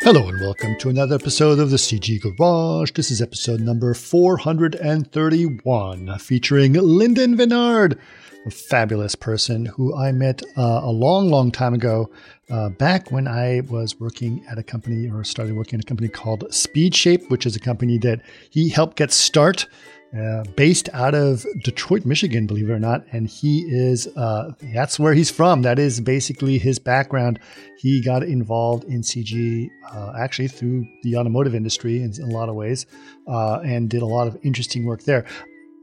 Hello and welcome to another episode of the CG Garage. This is episode number 431, featuring Linden Vennard, a fabulous person who I met uh, a long, long time ago, uh, back when I was working at a company or started working at a company called SpeedShape, which is a company that he helped get start uh, based out of Detroit, Michigan, believe it or not. And he is, uh, that's where he's from. That is basically his background. He got involved in CG uh, actually through the automotive industry in, in a lot of ways uh, and did a lot of interesting work there.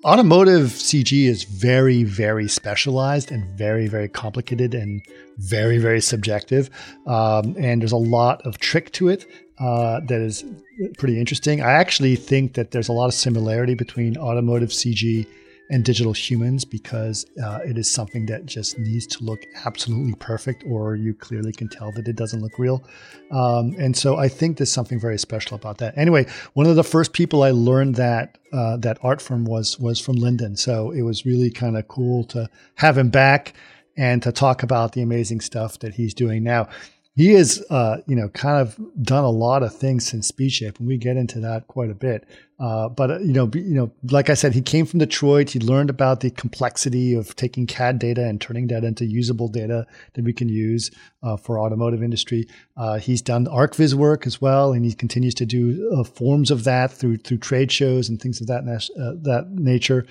Automotive CG is very, very specialized and very, very complicated and very, very subjective. Um, and there's a lot of trick to it uh, that is pretty interesting. I actually think that there's a lot of similarity between automotive CG and digital humans because uh, it is something that just needs to look absolutely perfect, or you clearly can tell that it doesn't look real. Um, and so I think there's something very special about that. Anyway, one of the first people I learned that uh, that art from was was from Linden, so it was really kind of cool to have him back and to talk about the amazing stuff that he's doing now he has, uh, you know, kind of done a lot of things since SpeedShape, and we get into that quite a bit. Uh, but uh, you know, you know, like I said, he came from Detroit. He learned about the complexity of taking CAD data and turning that into usable data that we can use uh, for automotive industry. Uh, he's done ArchViz work as well, and he continues to do uh, forms of that through through trade shows and things of that that nature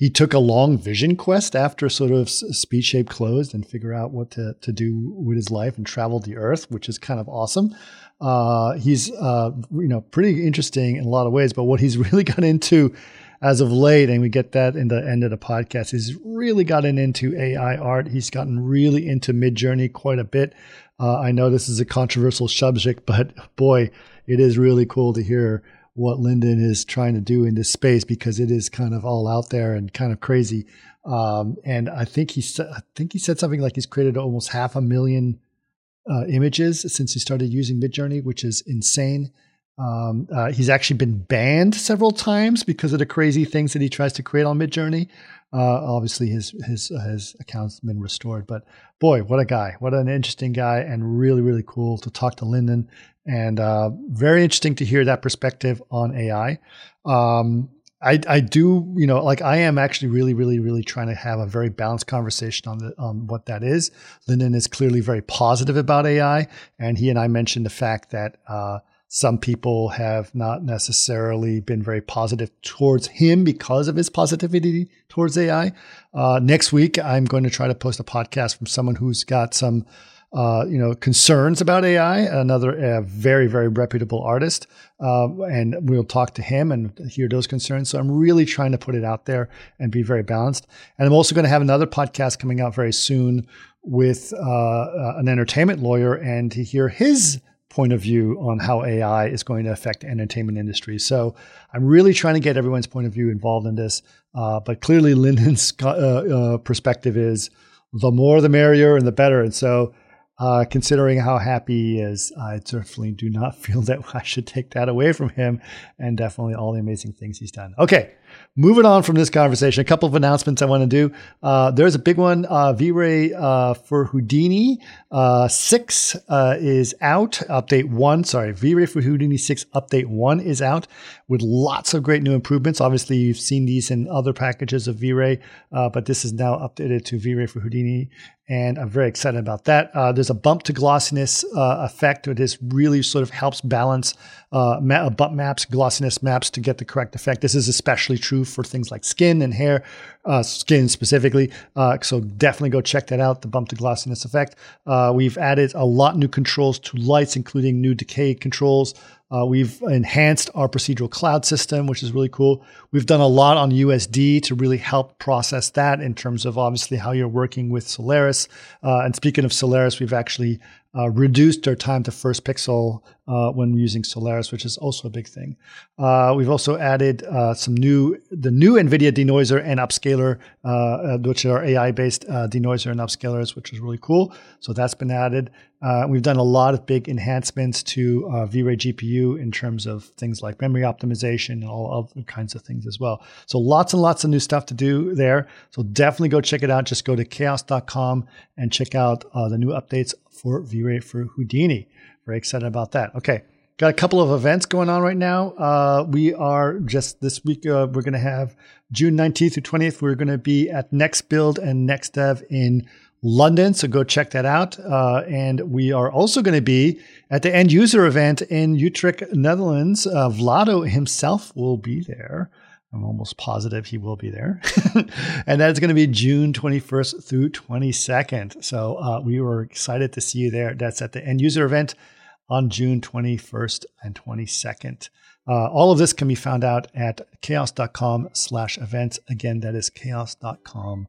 he took a long vision quest after sort of Speed Shape closed and figure out what to, to do with his life and traveled the earth, which is kind of awesome. Uh, he's, uh, you know, pretty interesting in a lot of ways, but what he's really got into as of late, and we get that in the end of the podcast, he's really gotten into AI art. He's gotten really into Midjourney quite a bit. Uh, I know this is a controversial subject, but boy, it is really cool to hear what Linden is trying to do in this space because it is kind of all out there and kind of crazy. Um, and I think he I think he said something like he's created almost half a million uh, images since he started using Midjourney, which is insane. Um, uh, he's actually been banned several times because of the crazy things that he tries to create on Midjourney. Uh, obviously, his his uh, his account's been restored, but boy, what a guy! What an interesting guy, and really really cool to talk to Linden, and uh, very interesting to hear that perspective on AI. Um, I I do you know like I am actually really really really trying to have a very balanced conversation on the on what that is. Linden is clearly very positive about AI, and he and I mentioned the fact that uh, some people have not necessarily been very positive towards him because of his positivity towards AI. Uh, next week, I'm going to try to post a podcast from someone who's got some, uh, you know, concerns about AI. Another uh, very, very reputable artist, um, and we'll talk to him and hear those concerns. So I'm really trying to put it out there and be very balanced. And I'm also going to have another podcast coming out very soon with uh, uh, an entertainment lawyer and to hear his point of view on how AI is going to affect the entertainment industry. So I'm really trying to get everyone's point of view involved in this. Uh, but clearly, Linden's uh, uh, perspective is the more the merrier and the better. And so, uh, considering how happy he is, I certainly do not feel that I should take that away from him and definitely all the amazing things he's done. Okay, moving on from this conversation, a couple of announcements I want to do. Uh, there's a big one. Uh, V-Ray uh, for Houdini uh, 6 uh, is out. Update 1, sorry, V-Ray for Houdini 6 Update 1 is out with lots of great new improvements. Obviously, you've seen these in other packages of V-Ray, uh, but this is now updated to V-Ray for Houdini and I'm very excited about that. Uh, there's a bump to glossiness uh, effect, which really sort of helps balance uh, ma- bump maps, glossiness maps to get the correct effect. This is especially true for things like skin and hair, uh, skin specifically. Uh, so definitely go check that out, the bump to glossiness effect. Uh, we've added a lot new controls to lights, including new decay controls. Uh, we've enhanced our procedural cloud system, which is really cool. We've done a lot on USD to really help process that in terms of obviously how you're working with Solaris. Uh, and speaking of Solaris, we've actually uh, reduced our time to first pixel uh, when using Solaris, which is also a big thing. Uh, we've also added uh, some new, the new NVIDIA denoiser and upscaler, uh, uh, which are AI-based denoiser and upscalers, which is really cool. So that's been added. we've done a lot of big enhancements to V-Ray GPU in terms of things like memory optimization and all other kinds of things as well. So lots and lots of new stuff to do there. So definitely go check it out. Just go to chaos.com and check out the new updates for V-Ray for Houdini. very excited about that. Okay. Got a couple of events going on right now. Uh, we are just this week, uh, we're going to have June 19th through 20th. We're going to be at NXT BLD and NXT DEV in London. So go check that out. Uh, and we are also going to be at the end user event in Utrecht, Netherlands. Uh, Vlado himself will be there. I'm almost positive he will be there. and that's going to be June 21st through 22nd. So uh, we were excited to see you there. That's at the end user event on June 21st and 22nd. Uh, all of this can be found out at chaos.com slash events. Again, that is chaos.com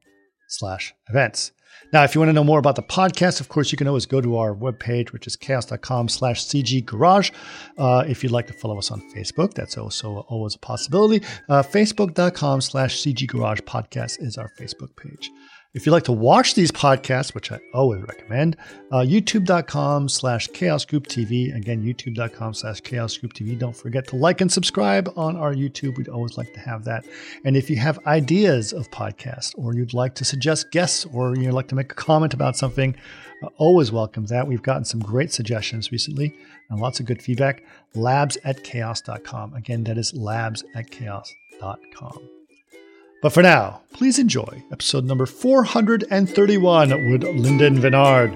slash events. Now, if you want to know more about the podcast, of course, you can always go to our webpage, which is chaos.com slash CG Garage. Uh, if you'd like to follow us on Facebook, that's also always a possibility. Uh, Facebook.com slash CG Garage podcast is our Facebook page. If you'd like to watch these podcasts, which I always recommend, uh, youtube.com slash chaos group TV. Again, youtube.com slash chaos group TV. Don't forget to like and subscribe on our YouTube. We'd always like to have that. And if you have ideas of podcasts or you'd like to suggest guests or you'd like to make a comment about something, uh, always welcome that. We've gotten some great suggestions recently and lots of good feedback. Labs at chaos.com. Again, that is labs at chaos.com. But for now, please enjoy episode number 431 with Linden Vennard.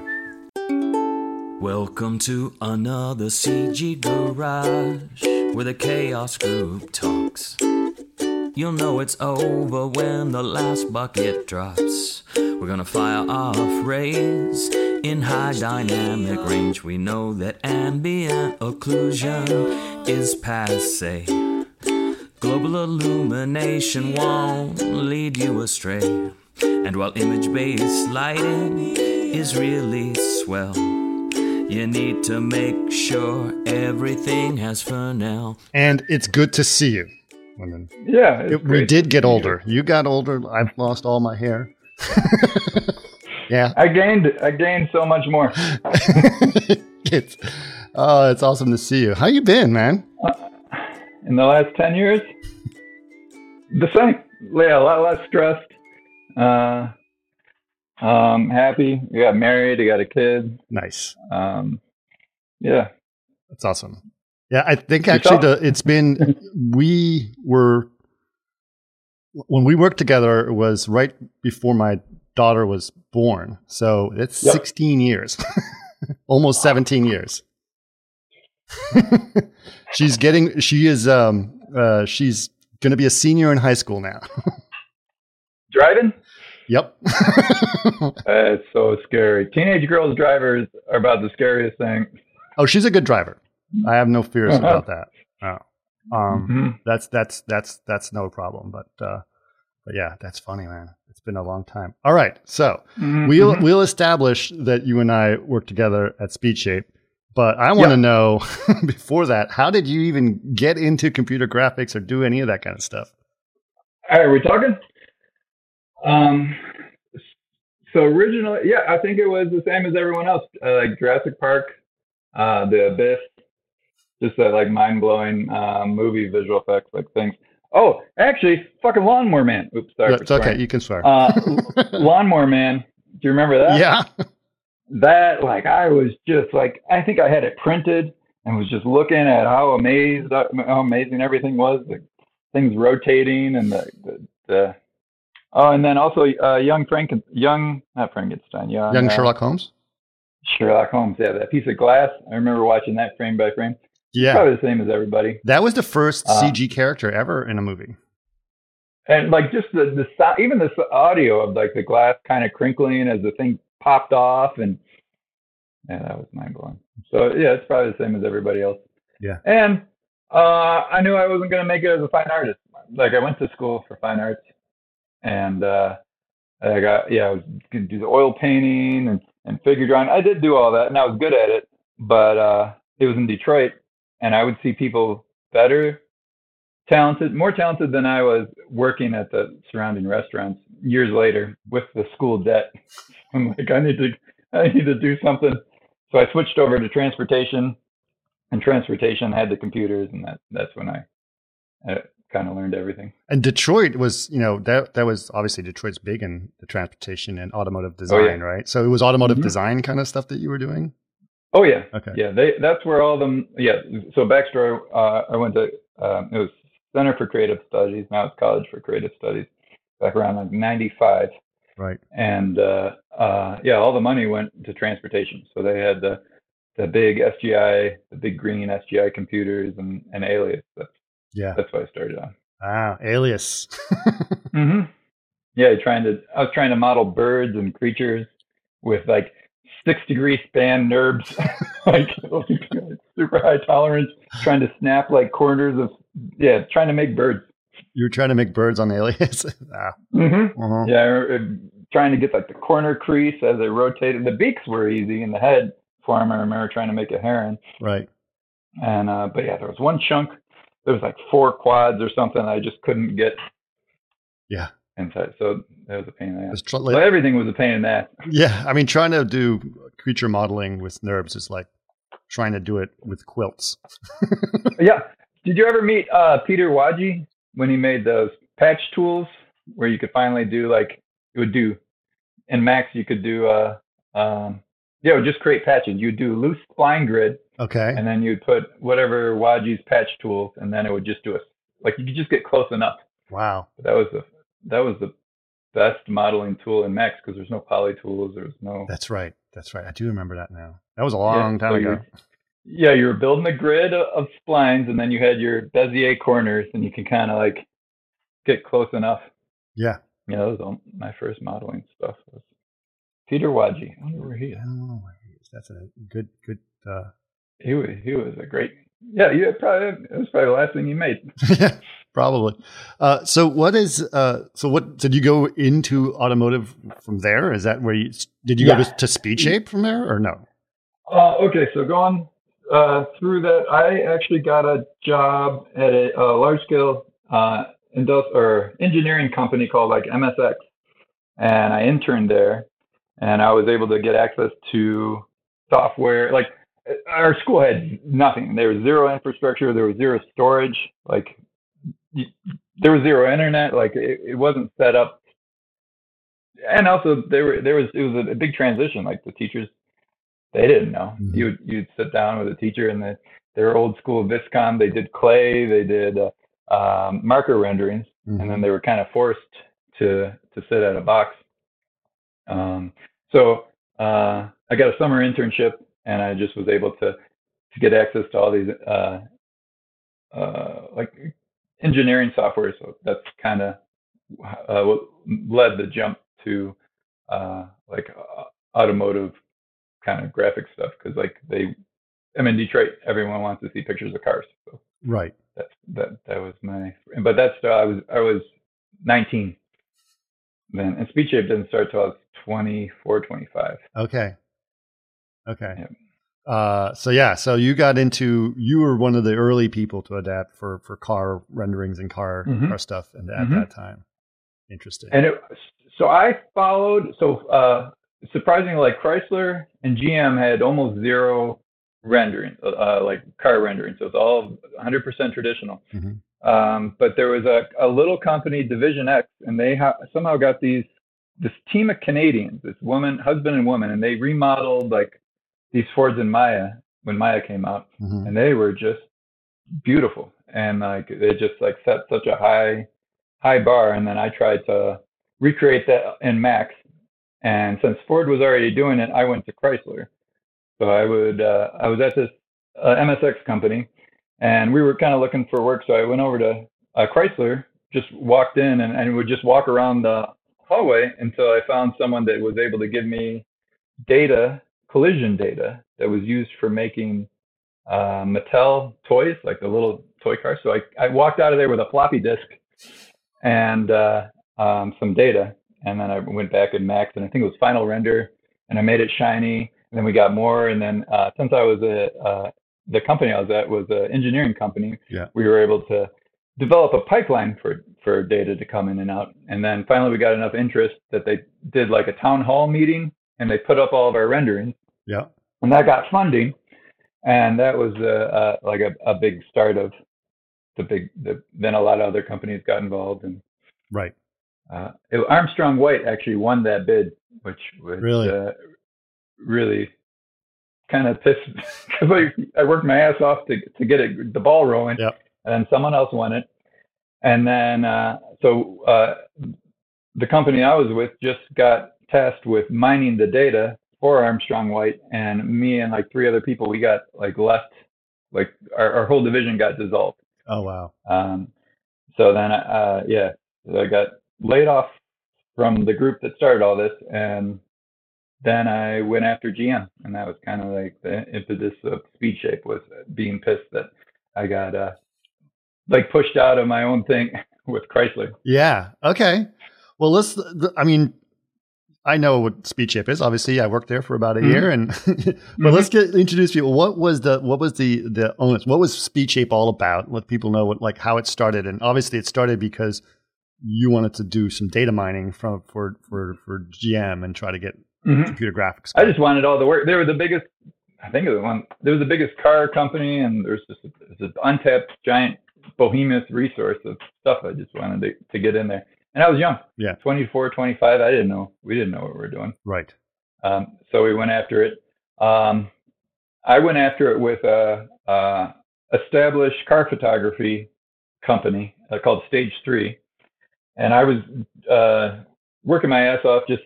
Welcome to another CG Garage where the Chaos Group talks. You'll know it's over when the last bucket drops. We're gonna fire off rays in high dynamic range. We know that ambient occlusion is passe. Global illumination won't lead you astray. And while image based lighting is really swell, you need to make sure everything has Fresnel. And it's good to see you. Women. Yeah, It- we did get older. You got older. I've lost all my hair. yeah. I gained I gained so much more. it's oh, it's awesome to see you. How you been, man? Uh, In the last ten years, the same. Yeah, a lot less stressed. Uh, um, happy. We got married. I got a kid. Nice. Um, yeah. That's awesome. Yeah, I think actually the it's been we were when we worked together it was right before my daughter was born. So it's Yep. 16 years. Almost 17 years. she's getting she is um uh she's going to be a senior in high school now. Driving. yep. It's so scary. Teenage girls drivers are about the scariest thing. oh, she's a good driver. I have no fears Uh-huh. about that. Oh. Um Mhm. that's that's that's that's no problem. But uh, but yeah, that's funny, man. It's been a long time. All right, so Mhm. we'll we'll establish that you and I work together at SpeedShape. But I want to Yeah. know before that, how did you even get into computer graphics or do any of that kind of stuff? All right, we talking? Um, so originally, yeah, I think it was the same as everyone else, uh, like Jurassic Park, uh, The Abyss, just that like mind blowing uh, movie visual effects, like things. Oh, actually, fucking Lawnmower Man. Oops, sorry. for It's okay, you can swear. Uh, Lawnmower Man. Do you remember that? yeah, That like I was just like I think I had it printed and was just looking at how amazed how amazing everything was, the things rotating and the the, the oh, and then also uh, young Franken young not Frankenstein young, young uh, Sherlock Holmes. Sherlock Holmes yeah that piece of glass I remember watching that frame by frame Yeah, probably the same as everybody that was the first Uh, CG character ever in a movie. and like just the the sound even the audio of like the glass kind of crinkling as the thing popped off and yeah that was mind blowing so yeah it's probably the same as everybody else. Yeah. and uh i knew i wasn't going to make it as a fine artist. Like i went to school for fine arts and uh i got yeah i was going to do the oil painting and, and figure drawing. I did do all that and i was good at it but uh it was in detroit and i would see people better talented, more talented than I was working at the surrounding restaurants years later with the school debt. I'm like, I need to, I need to do something. So I switched over to transportation, and transportation had the computers, and that that's when I, I kind of learned everything. And Detroit was, you know, that that was obviously Detroit's big in the transportation and automotive Oh, yeah. design, right? So it was automotive Mhm. design kind of stuff that you were doing. Oh yeah, Okay. yeah. They that's where all them. Yeah. So backstory. Uh, I went to um, it was Center for Creative Studies. Now it's College for Creative Studies. Back around like '95, Right. and uh, uh, yeah, all the money went to transportation. So they had the the big SGI, the big green SGI computers, and and Alias. That's Yeah. that's what I started on. Ah, Alias. hmm Yeah, trying to I was trying to model birds and creatures with like six degree span NURBS, like super high tolerance, trying to snap like corners of yeah, trying to make birds. You were trying to make birds on Alias. ah. Mm-hmm. uh-huh. Yeah, trying to get like the corner crease as they rotated. The beaks were easy, and the head form. I remember trying to make a heron, Right. and uh, but yeah, there was one chunk. There was like four quads or something. I just couldn't get Yeah. inside, so that was a pain in the ass. Tr- So everything was a pain in the ass. yeah. I mean, trying to do creature modeling with NURBS is like trying to do it with quilts. Yeah. Did you ever meet uh, Peter Watje when he made those patch tools where you could finally do like it would do in Max you could do uh um yeah, it would just create patches. You'd do loose spline grid Okay. and then you'd put whatever Watje's patch tools and then it would just do a like you could just get close enough. Wow. That was the that was the best modeling tool in Max because there's no poly tools, there's no That's right. That's right. I do remember that now. That was a long Yeah, time so ago. Yeah, you were building a grid of, splines, and then you had your Bezier corners, and you can kind of like get close enough. Yeah. Yeah, that was all, my first modeling stuff. Was Peter Watje. I wonder where he is. Oh, that's a good, good. Uh, He was he was a great. Yeah, you probably it was probably the last thing you made. yeah, probably. Uh, so what is, uh, so what, did you go into automotive from there? Is that where you, did you Yeah. go to, to Speed Shape from there or no? Uh, okay, so going uh, through that, I actually got a job at a, a large scale uh, or engineering company called like MSX, and I interned there, and I was able to get access to software. Like our school had nothing. There was zero infrastructure. There was zero storage. Like there was zero internet. Like it, it wasn't set up. And also there were there was it was a big transition. Like the teachers they didn't know. Mhm. You you'd sit down with a teacher and the, their old school Viscom. They did clay. They did uh, um, marker renderings, Mhm. and then they were kind of forced to to sit at a box. Um, so uh, I got a summer internship, and I just was able to to get access to all these uh, uh, like engineering software. So that's kind of uh, what led the jump to uh, like uh, automotive kind of graphic stuff because like they I'm in Detroit everyone wants to see pictures of cars so Right. that's that that was my but that's uh, I was I was 19 then and speed shape didn't start till I was 24 25 Okay. Okay. Yep. Uh, so yeah, so you got into you were one of the early people to adapt for for car renderings and car Mhm. car stuff, and at Mhm. that time, interesting. and it so I followed so uh surprisingly like Chrysler and GM had almost zero rendering uh like car rendering so it's all 100% traditional Mhm. um but there was a, a little company Division X and they ha- somehow got these this team of Canadians this woman husband and woman and they remodeled like these Fords and Maya when Maya came out Mhm. and they were just beautiful and like they just like set such a high high bar and then i tried to recreate that in max and since ford was already doing it i went to chrysler so i would uh, i was at this uh, msx company and we were kind of looking for work so i went over to uh, chrysler just walked in and, and would just walk around the hallway until i found someone that was able to give me data collision data that was used for making uh, Mattel toys, like the little toy cars. So I, I walked out of there with a floppy disk and uh, um, some data. And then I went back and Max, and I think it was Final Render, and I made it shiny. And then we got more. And then uh, since I was a, uh, the company I was at was an engineering company, Yeah. we were able to develop a pipeline for, for data to come in and out. And then finally we got enough interest that they did like a town hall meeting, and they put up all of our renderings Yeah. and that got funding, and that was uh, uh, like a, a big start of the big. The, then a lot of other companies got involved, and Right. Uh, it, Armstrong White actually won that bid, which was Really? uh, really kind of pissed because I, I worked my ass off to to get it the ball rolling. Yep. And then someone else won it, and then uh, so uh, the company I was with just got tasked with mining the data for Armstrong White, and me and like three other people, we got like left, like our, our whole division got dissolved. Oh wow. Um, so then, uh, yeah, I got laid off from the group that started all this, and then I went after GM, and that was kind of like the impetus of Speed Shape was being pissed that I got uh, like pushed out of my own thing with Chrysler. Yeah. Okay. Well, let's. I mean, I know what Speed Shape is. Obviously, I worked there for about a Mhm. year, and but let's get introduce people. What was the what was the the onus? What was Speed Shape all about? Let people know what like how it started, and obviously it started because you wanted to do some data mining from for for for GM and try to get Mhm. computer graphics. I just wanted all the work. They were the biggest. I think it was one. They were the biggest car company, and there's just this untapped giant behemoth resource of stuff. I just wanted to, to get in there, and I was young. Yeah. 24, 25. I didn't know. We didn't know what we were doing. right. Um, so we went after it. Um, I went after it with a, a established car photography company uh, called Stage Three, and I was uh, working my ass off just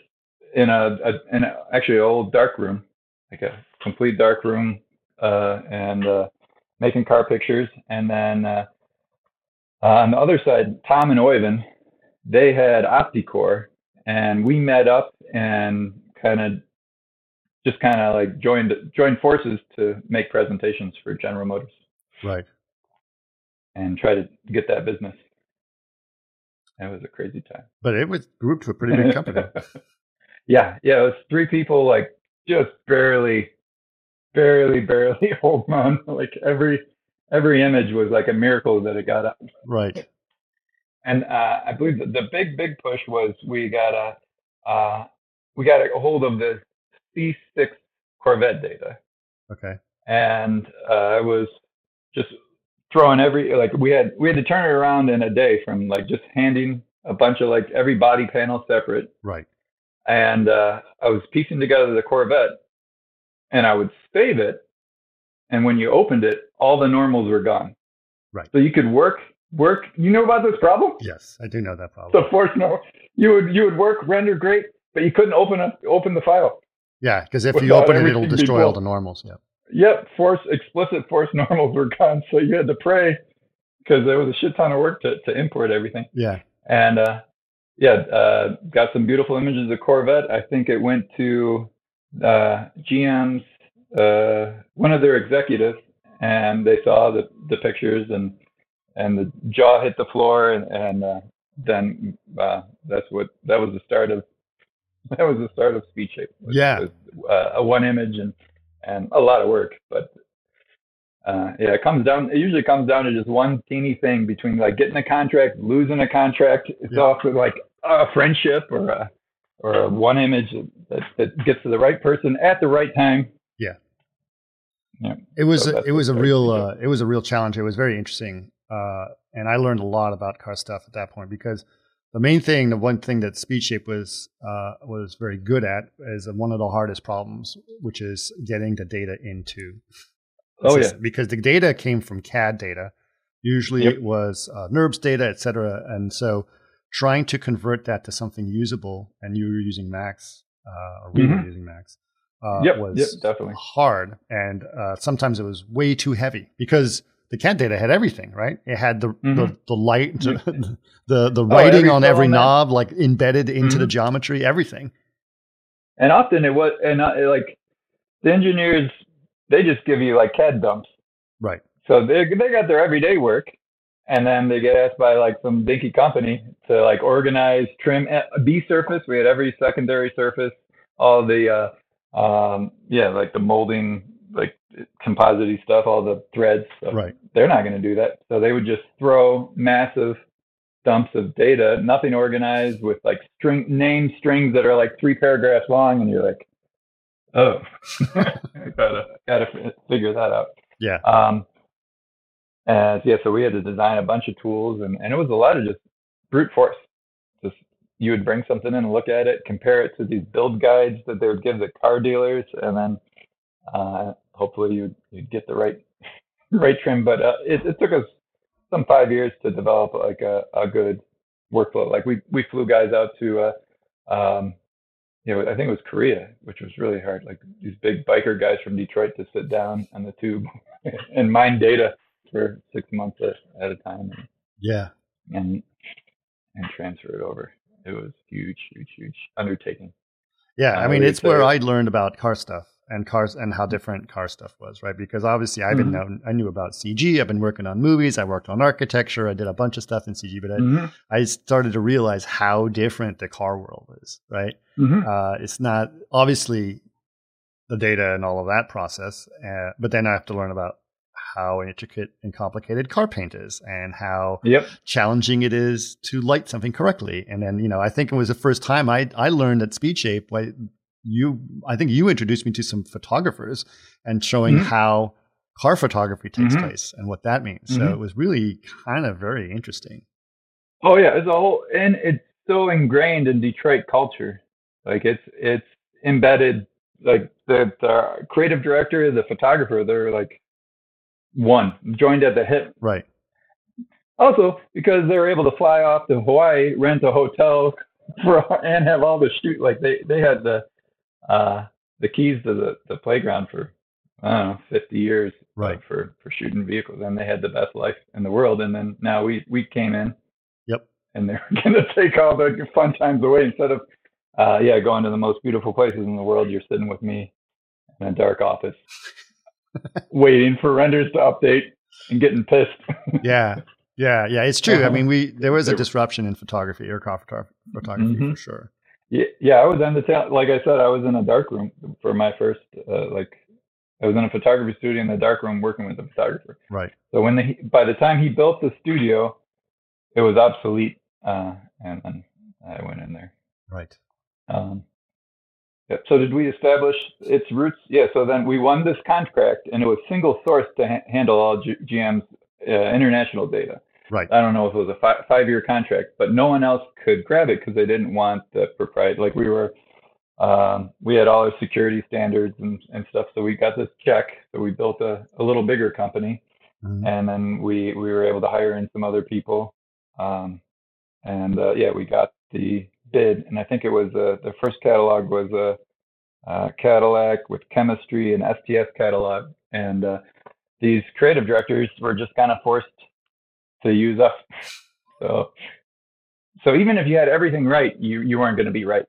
in a, a in a, actually an old dark room, like a complete dark room, uh, and uh, making car pictures. And then uh, on the other side, Tom and Oyvind, they had OptiCore, and we met up and kind of just kind of like joined joined forces to make presentations for General Motors Right. and try to get that business. It was a crazy time. But it was grew to a pretty big company. yeah, yeah, it was three people, like just barely, barely, barely holding on. Like every every image was like a miracle that it got up. right. And uh, I believe that the big, big push was we got a uh, we got a hold of the C6 Corvette data. Okay. and uh, I was just throwing every like we had we had to turn it around in a day from like just handing a bunch of like every body panel separate, Right. and uh, I was piecing together the Corvette, and I would save it, and when you opened it, all the normals were gone. Right. So you could work work. You know about this problem? Yes, I do know that problem. So force no, you would you would work render great, but you couldn't open up open the file. yeah, because if you open it, it'll destroy all the normals. Yeah. Yep, force explicit force normals were gone, so you had to pray because there was a shit ton of work to, to import everything. Yeah. And uh, yeah, uh, got some beautiful images of Corvette. I think it went to uh, GM's uh, one of their executives, and they saw the, the pictures, and and the jaw hit the floor, and, and uh, then uh, that's what that was the start of that was the start of Speed Shape. Was- Yeah. was, uh, a one image and and a lot of work, but uh, yeah, it comes down. It usually comes down to just one teeny thing between like getting a contract, losing a contract. It's Yeah. off with like a friendship or a or a one image that, that gets to the right person at the right time. Yeah. Yeah. It was So a, it was a real uh, it was a real challenge. It was very interesting, uh, and I learned a lot about car stuff at that point because the main thing, the one thing that SpeedShape was uh, was very good at, is one of the hardest problems, which is getting the data into. Oh yeah, because the data came from CAD data. Usually, Yep. it was uh, NURBS data, et cetera, and so trying to convert that to something usable, and you were using Max, uh, or we were Mhm. using Max, uh, Yep, was yep, definitely. hard, and uh, sometimes it was way too heavy because the CAD data had everything, right? It had the the, Mhm. the light, the the Oh, writing every on every on that. knob, like embedded into the Mhm. geometry, everything. and often it was and uh, like the engineers they just give you like CAD dumps. Right. So they they got their everyday work, and then they get asked by like some dinky company to like organize, trim B surface. We had every secondary surface, all the uh, um, yeah, like the molding, like composite stuff, all the threads. So Right. They're not going to do that. So they would just throw massive dumps of data, nothing organized, with like string name strings that are like three paragraphs long, and you're like, oh, gotta gotta figure that out. Yeah. Um, and yeah, so we had to design a bunch of tools, and, and it was a lot of just brute force. Just you would bring something in and look at it, compare it to these build guides that they would give the car dealers, and then Uh, hopefully, you you get the right right trim. But uh, it, it took us some five years to develop like a, a good workflow. Like we we flew guys out to, uh, um, you know, I think it was Korea, which was really hard. Like these big biker guys from Detroit to sit down on the tube and mine data for six months at, a time. And, Yeah. and and transfer it over. It was huge, huge, huge undertaking. Yeah, I mean, it's where I learned about car stuff and cars and how different car stuff was, right? Because obviously, I've been Mhm. known, I knew about CG. I've been working on movies. I worked on architecture. I did a bunch of stuff in CG, but I, Mhm. I started to realize how different the car world is, right? Mhm. Uh, it's not obviously the data and all of that process, uh, but then I have to learn about how intricate and complicated car paint is and how Yep. challenging it is to light something correctly. And then, you know, I think it was the first time I, I learned at SpeedShape, like you, I think you introduced me to some photographers and showing Mhm. how car photography takes Mhm. place and what that means. So Mhm. it was really kind of very interesting. Oh yeah, it's a whole, and it's so ingrained in Detroit culture. Like it's it's embedded. Like the the creative director, the photographer, they're like one joined at the hip. Right. Also, because they were able to fly off to Hawaii, rent a hotel, for, and have all the shoot. Like they they had the uh the keys to the the playground for I don't know fifty years. uh, Right. For for shooting vehicles, and they had the best life in the world. And then now we we came in Yep. and they're going to take all the fun times away instead of, uh, yeah, going to the most beautiful places in the world. You're sitting with me in a dark office, waiting for renders to update and getting pissed. Yeah. Yeah. Yeah. It's true. I Uh-huh. mean, we, there was a disruption in photography, aircraft photo- photography Mhm. for sure. Yeah, yeah, I was in the ta- like I said, I was in a dark room for my first, uh, like, I was in a photography studio in the dark room working with a photographer. Right. So when the, by the time he built the studio, it was obsolete, uh, and then I went in there. Right. Um, yep. So did we establish its roots? Yeah. So then we won this contract, and it was single source to ha- handle all G- GM's uh, international data. Right. I don't know if it was a fi- five-year contract, but no one else could grab it because they didn't want the proprietary. Like we were, um, we had all our security standards and, and stuff. So we got this check. So we built a, a little bigger company, Mhm. and then we we were able to hire in some other people. Um, and uh, yeah, we got the bid, and I think it was uh, the first catalog was a uh, Cadillac with chemistry and STS catalog, and uh, these creative directors were just kind of forced to use us. So, so even if you had everything right, you you weren't going to be right.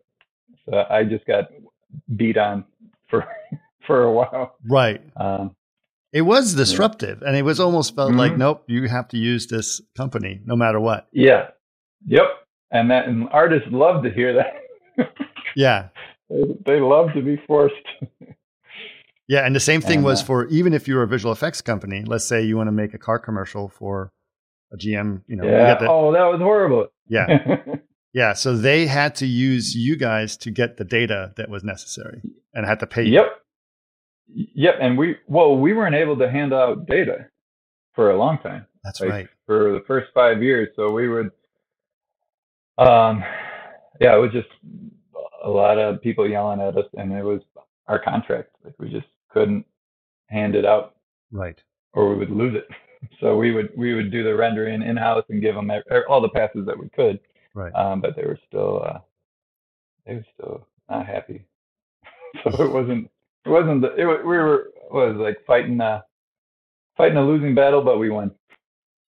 So I just got beat on for for a while. Right. Um, It was disruptive and it was almost felt like, Mhm. nope, you have to use this company no matter what. yeah, yep, and that and artists love to hear that. Yeah. they, they love to be forced. Yeah. And the same thing And, was uh, for even if you're a visual effects company, let's say you want to make a car commercial for a GM, you know, yeah. oh, that was horrible. yeah. Yeah. So they had to use you guys to get the data that was necessary and had to pay you. Yep. Yep. And we, well, we weren't able to hand out data for a long time, That's like right. for the first five years. So we would, um, yeah, it was just a lot of people yelling at us, and it was our contract. Like we just couldn't hand it out, Right. or we would lose it. So we would we would do the rendering in house and give them all the passes that we could. Right. Um, but they were still uh, they were still not happy. so it wasn't it wasn't the, it, wa- we were was like fighting uh fighting a losing battle, but we won.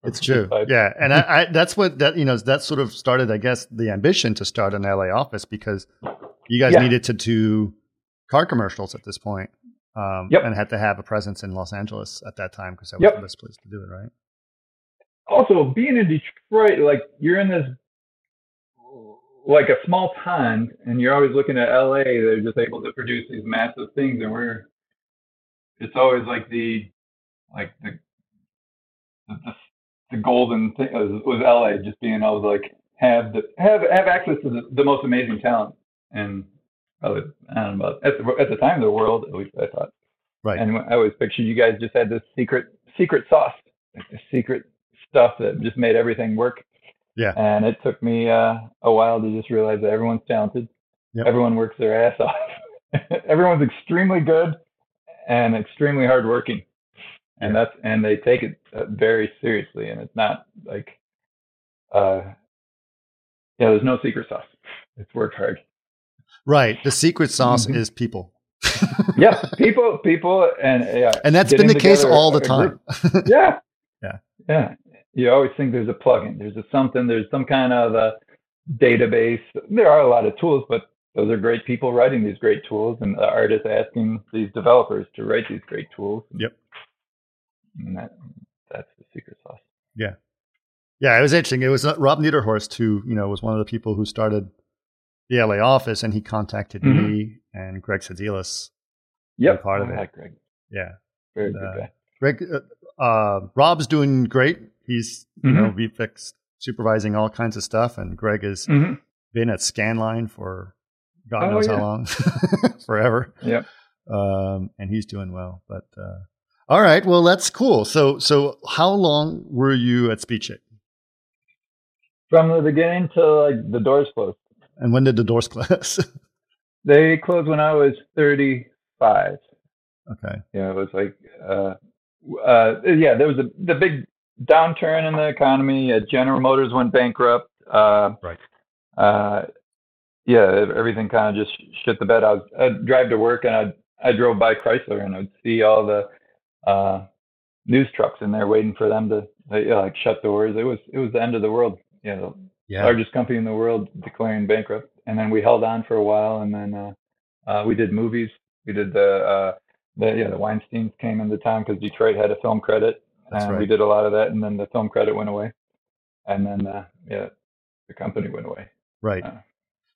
It's true. Yeah. And I, I, that's what that, you know, that sort of started, I guess, the ambition to start an LA office because you guys Yeah. needed to do car commercials at this point, Um, Yep. and had to have a presence in Los Angeles at that time because that was Yep. the best place to do it, right? Also, being in Detroit, like you're in this like a small pond, and you're always looking at LA. They're just able to produce these massive things, and we're it's always like the like the the, the, golden thing was, was LA just being able to like have the have have access to the, the most amazing talent and probably I don't know at the, at the time the world at least I thought Right. and I always pictured you guys just had this secret secret sauce like this secret stuff that just made everything work Yeah. and it took me uh, a while to just realize that everyone's talented Yep. everyone works their ass off everyone's extremely good and extremely hardworking, and that's and they take it uh, very seriously, and it's not like, uh, yeah, there's no secret sauce. It's worked hard. Right. The secret sauce Mhm. is people. Yeah, people, people, and yeah, And that's been the case all the time. yeah, Yeah. yeah. You always think there's a plugin, there's a something, there's some kind of a database. There are a lot of tools, but those are great people writing these great tools, and the artists asking these developers to write these great tools. Yep. And that, that's the secret sauce. Yeah, yeah. it was interesting. It was uh, Rob Nederhorst who, you know, was one of the people who started the LA office, and he contacted Mhm. me and Greg Sedzilis. Yep. part of I it. like Greg. Yeah, Very And, good uh, guy. Greg, uh, uh, Rob's doing great. He's you know. VFix supervising all kinds of stuff, and Greg has Mhm. been at Scanline for God Oh, knows yeah. how long, forever. Yep. Um, and he's doing well. But uh, all right, well that's cool. So so how long were you at SpeedShape, From the beginning to like the doors closed. And when did the doors close? They closed when I was 35. okay, Yeah, it was like, uh, uh, yeah, there was a the big downturn in the economy. Uh, General Motors went bankrupt. Uh, Right. Uh, yeah, everything kind of just shit the bed. I was I'd drive to work and I I drove by Chrysler and I'd see all the uh, news trucks in there waiting for them to like, yeah, like shut doors. It was it was the end of the world. Yeah, yeah, largest company in the world declaring bankrupt. And then we held on for a while, and then uh, uh, we did movies. We did the uh, the yeah the Weinstein's came into town because Detroit had a film credit, That's and we did a lot of that. And then the film credit went away, and then uh, yeah the company went away. right. uh,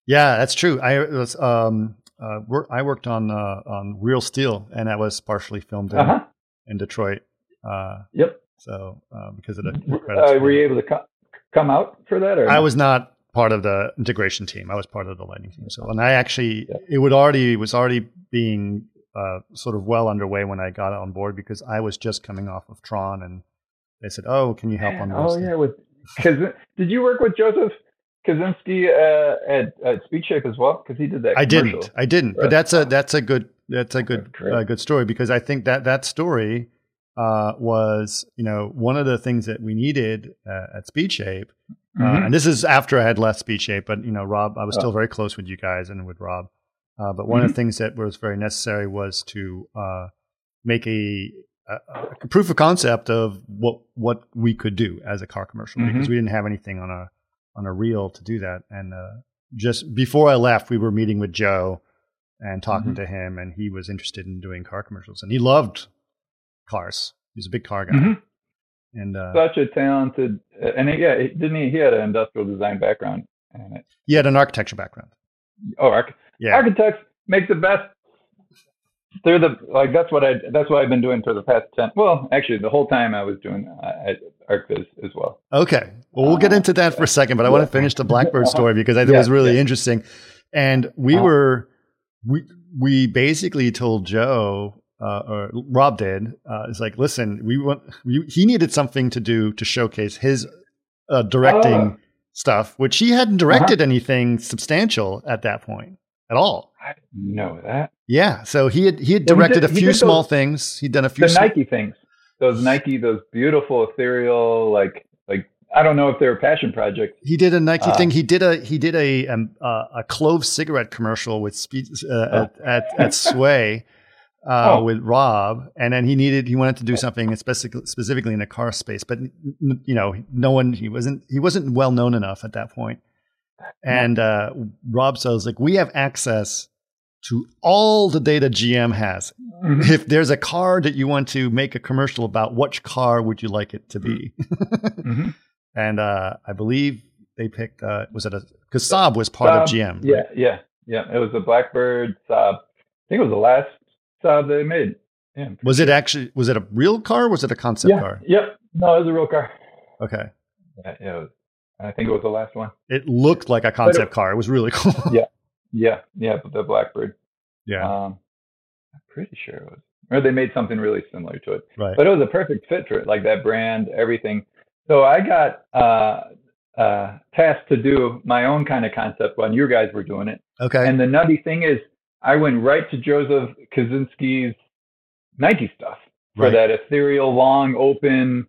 Yeah, that's true. I was um uh wor- I worked on uh on Real Steel, and that was partially filmed in, Uh huh. in Detroit. Uh, Yep. so uh, because of the, the credits. Uh, were you able to co- come out for that? Or I was not part of the integration team. I was part of the lighting team. So, and I actually, Yeah. it would already it was already being uh, sort of well underway when I got on board because I was just coming off of Tron, and they said, "Oh, can you help on this?" Oh this?" yeah, with because did you work with Joseph Kosinski uh, at at Speedshape as well? Because he did that. I commercial. didn't. I didn't. But that's a that's a good that's a good That's uh, good story because I think that that story uh, was you know one of the things that we needed uh, at Speedshape, uh, Mhm. and this is after I had left Speedshape. But you know, Rob, I was Oh. still very close with you guys and with Rob. Uh, but one of Mhm. the things that was very necessary was to uh, make a, a, a proof of concept of what what we could do as a car commercial because Mhm. we didn't have anything on a on a reel to do that. And uh, just before I left, we were meeting with Joe and talking Mhm. to him, and he was interested in doing car commercials, and he loved cars. He's a big car guy, Mhm. and uh, such a talented and he, yeah didn't he he had an industrial design background and it, he had an architecture background. oh arch- Yeah, architects make the best they're the like that's what i that's what i've been doing for the past 10 well actually the whole time i was doing uh, at archviz as well Okay. Well, we'll get Uh, into that for a second, but I want to finish the Blackbird story because I think it was really yeah. interesting. And we Uh-huh. were, we, we basically told Joe, uh, or Rob did, uh, it's like, listen, we want, we, he needed something to do to showcase his uh, directing Oh. stuff, which he hadn't directed anything substantial at that point at all. i didn't know that Yeah. So he had, he had Well, he directed did- a few small those- things. He'd done a few. the sm- nike things those nike those beautiful ethereal like like i don't know if they were passion projects He did a Nike Uh, thing. He did a he did a um, uh, a clove cigarette commercial with speed uh, at, at at Sway uh, Oh. with Rob, and then he needed he wanted to do something specific, specifically in the car space, but you know no one he wasn't he wasn't well known enough at that point. And uh, Rob says like we have access to all the data GM has. Mhm. If there's a car that you want to make a commercial about, which car would you like it to be? Mhm. and uh, I believe they picked was it a because Saab was part of GM. Yeah, right? yeah, yeah. It was a Blackbird Saab. I think it was the last Saab they made. Yeah. Was it actually was it a real car? or Was it a concept yeah. car? Yep. No, it was a real car. Okay, Yeah, yeah. It was, I think it was the last one. it looked like a concept car. It was really cool. Yeah. Yeah, yeah. The Blackbird. yeah, Um, I'm pretty sure it was. Or they made something really similar to it. right. But it was a perfect fit for it, like that brand, everything. So I got uh, uh, tasked to do my own kind of concept when you guys were doing it. Okay, And the nutty thing is, I went right to Joseph Kosinski's Nike stuff for Right. that ethereal, long, open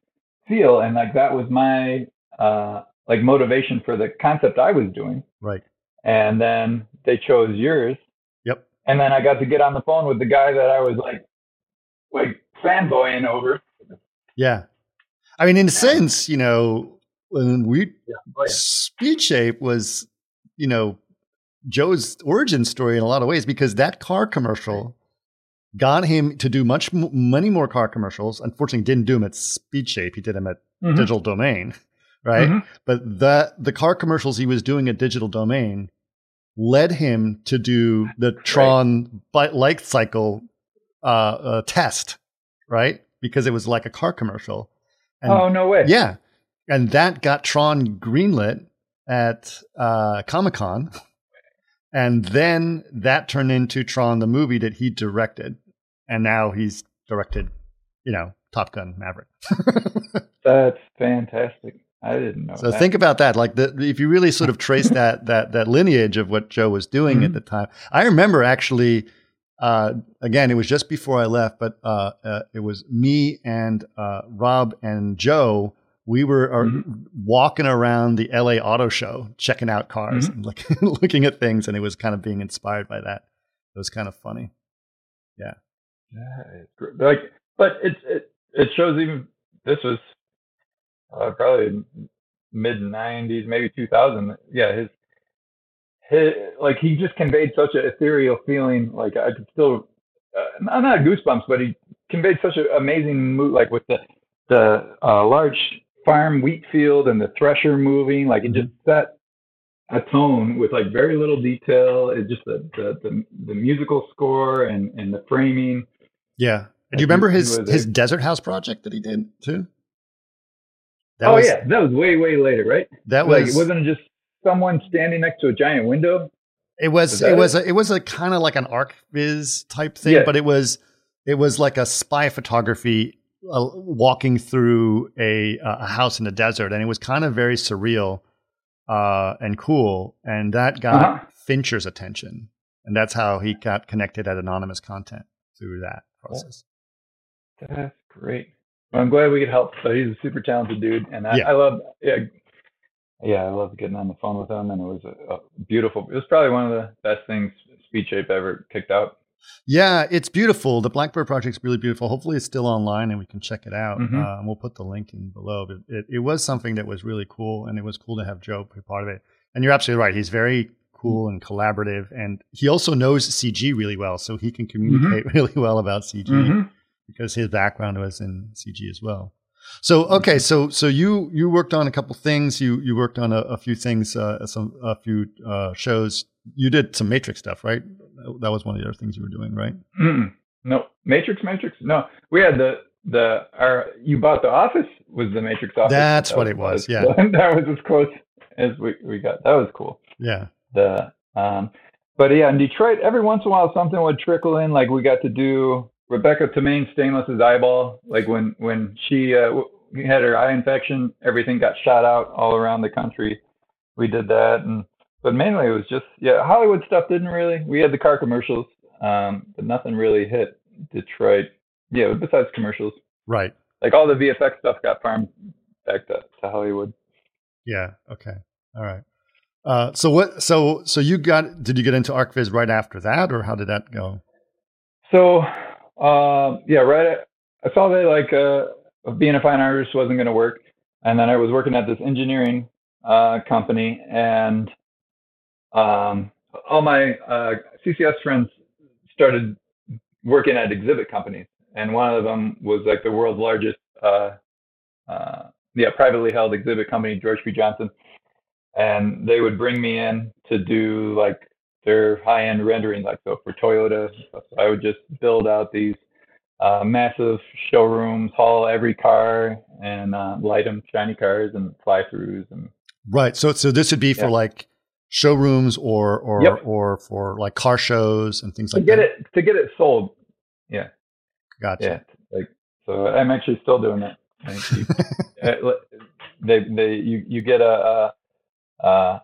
feel, and like that was my uh, like motivation for the concept I was doing. Right. And then they chose yours, Yep. and then I got to get on the phone with the guy that I was like like fanboying over. Yeah. I mean, in a sense, you know, when we Yeah. Oh, yeah. Speed Shape was, you know, Joe's origin story in a lot of ways because that car commercial got him to do much many more car commercials. Unfortunately, didn't do them at Speedshape. He did them at Mhm. Digital Domain, right? Mhm. But the the car commercials he was doing at Digital Domain led him to do the Tron bi- light cycle uh, uh, test, right? Because it was like a car commercial. And Oh no way! yeah, and that got Tron greenlit at uh, Comic Con, and then that turned into Tron the movie that he directed, and now he's directed, you know, Top Gun Maverick. That's fantastic. I didn't know. So that. think about that. Like the, if you really sort of trace that that that lineage of what Joe was doing at Mhm. the time. I remember actually. Uh, again, it was just before I left, but uh, uh, it was me and uh, Rob and Joe. We were are Mhm. walking around the LA Auto Show, checking out cars Mhm. and look, looking at things, and it was kind of being inspired by that. It was kind of funny. Yeah, it's gr- like, but it it it shows even this was uh, probably mid '90s, maybe 2000. Yeah, his his like he just conveyed such an ethereal feeling. Like I could still, uh, not not goosebumps, but he conveyed such an amazing mood. Like with the the uh, large farm wheat field and the thresher moving, like it mm-hmm. just set a tone with like very little detail. It just the the the, the musical score and and the framing. Yeah. Do you remember his was his desert house project that he did too? That oh was, yeah, that was way way later, right? that like was it wasn't just someone standing next to a giant window. It was Is it was a, it was a kind of like an arc viz type thing, Yeah. but it was it was like a spy photography uh, walking through a a house in the desert, and it was kind of very surreal uh, and cool, and that got Uh-huh. Fincher's attention, and that's how he got connected at Anonymous Content through that process. That's great. Well, I'm glad we could help. So he's a super talented dude, and I, Yeah. I love yeah, yeah, I love getting on the phone with him, and it was a, a beautiful. It was probably one of the best things Speedshape ever kicked out. Yeah, it's beautiful. The Blackbird project's really beautiful. Hopefully, it's still online and we can check it out. Mhm. Uh, and we'll put the link in below. But it, it was something that was really cool, and it was cool to have Joe be part of it. And you're absolutely right. He's very cool and collaborative, and he also knows CG really well, so he can communicate really well about CG Mhm. because his background was in CG as well. So okay, so so you you worked on a couple things. You you worked on a, a few things, uh, some a few uh, shows. You did some Matrix stuff, right? That was one of the other things you were doing, right? No, Matrix, Matrix. No, we had the the our you bought the office was the Matrix office. That's That what it was, yeah. that was as close as we we got. That was cool. Yeah. the um but yeah in detroit every once in a while something would trickle in like we got to do rebecca Romijn-Stamos's eyeball like when when she uh had her eye infection everything got shot out all around the country we did that and but mainly it was just yeah hollywood stuff didn't really we had the car commercials um but nothing really hit detroit yeah besides commercials Right. like all the vfx stuff got farmed back to, to hollywood Yeah. Okay. All right. Uh, so what? So so you got? Did you get into ArchViz right after that, or how did that go? So, um, yeah, right. At, I saw that like uh, being a fine artist wasn't going to work, and then I was working at this engineering uh, company, and um, all my uh, CCS friends started working at exhibit companies, and one of them was like the world's largest, uh, uh, yeah, privately held exhibit company, George P. Johnson, and they would bring me in to do like their high-end rendering, like so for Toyota. So I would just build out these uh, massive showrooms, haul every car, and uh, light them shiny cars and fly-throughs and Right. So so this would be for like showrooms or or Yep. or for like car shows and things to like get that. it to get it sold. Yeah, Gotcha. yeah. Like so, I'm actually still doing that. Thank you. Uh, they they you you get a a,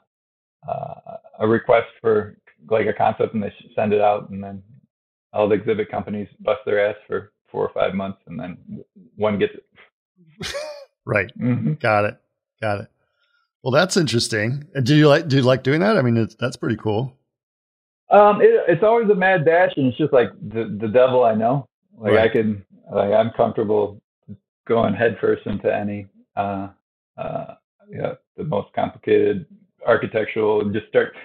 a, a request for like a concept and they send it out and then all the exhibit companies bust their ass for four or five months, and then one gets it. right. hmm Got it. Got it. Well, that's interesting. And do you like do you like doing that? I mean, it's, that's pretty cool. Um, it, it's always a mad dash, and it's just like the the devil I know. Like I can, like I'm comfortable going headfirst into any, uh, uh, yeah, the most complicated architectural, and just start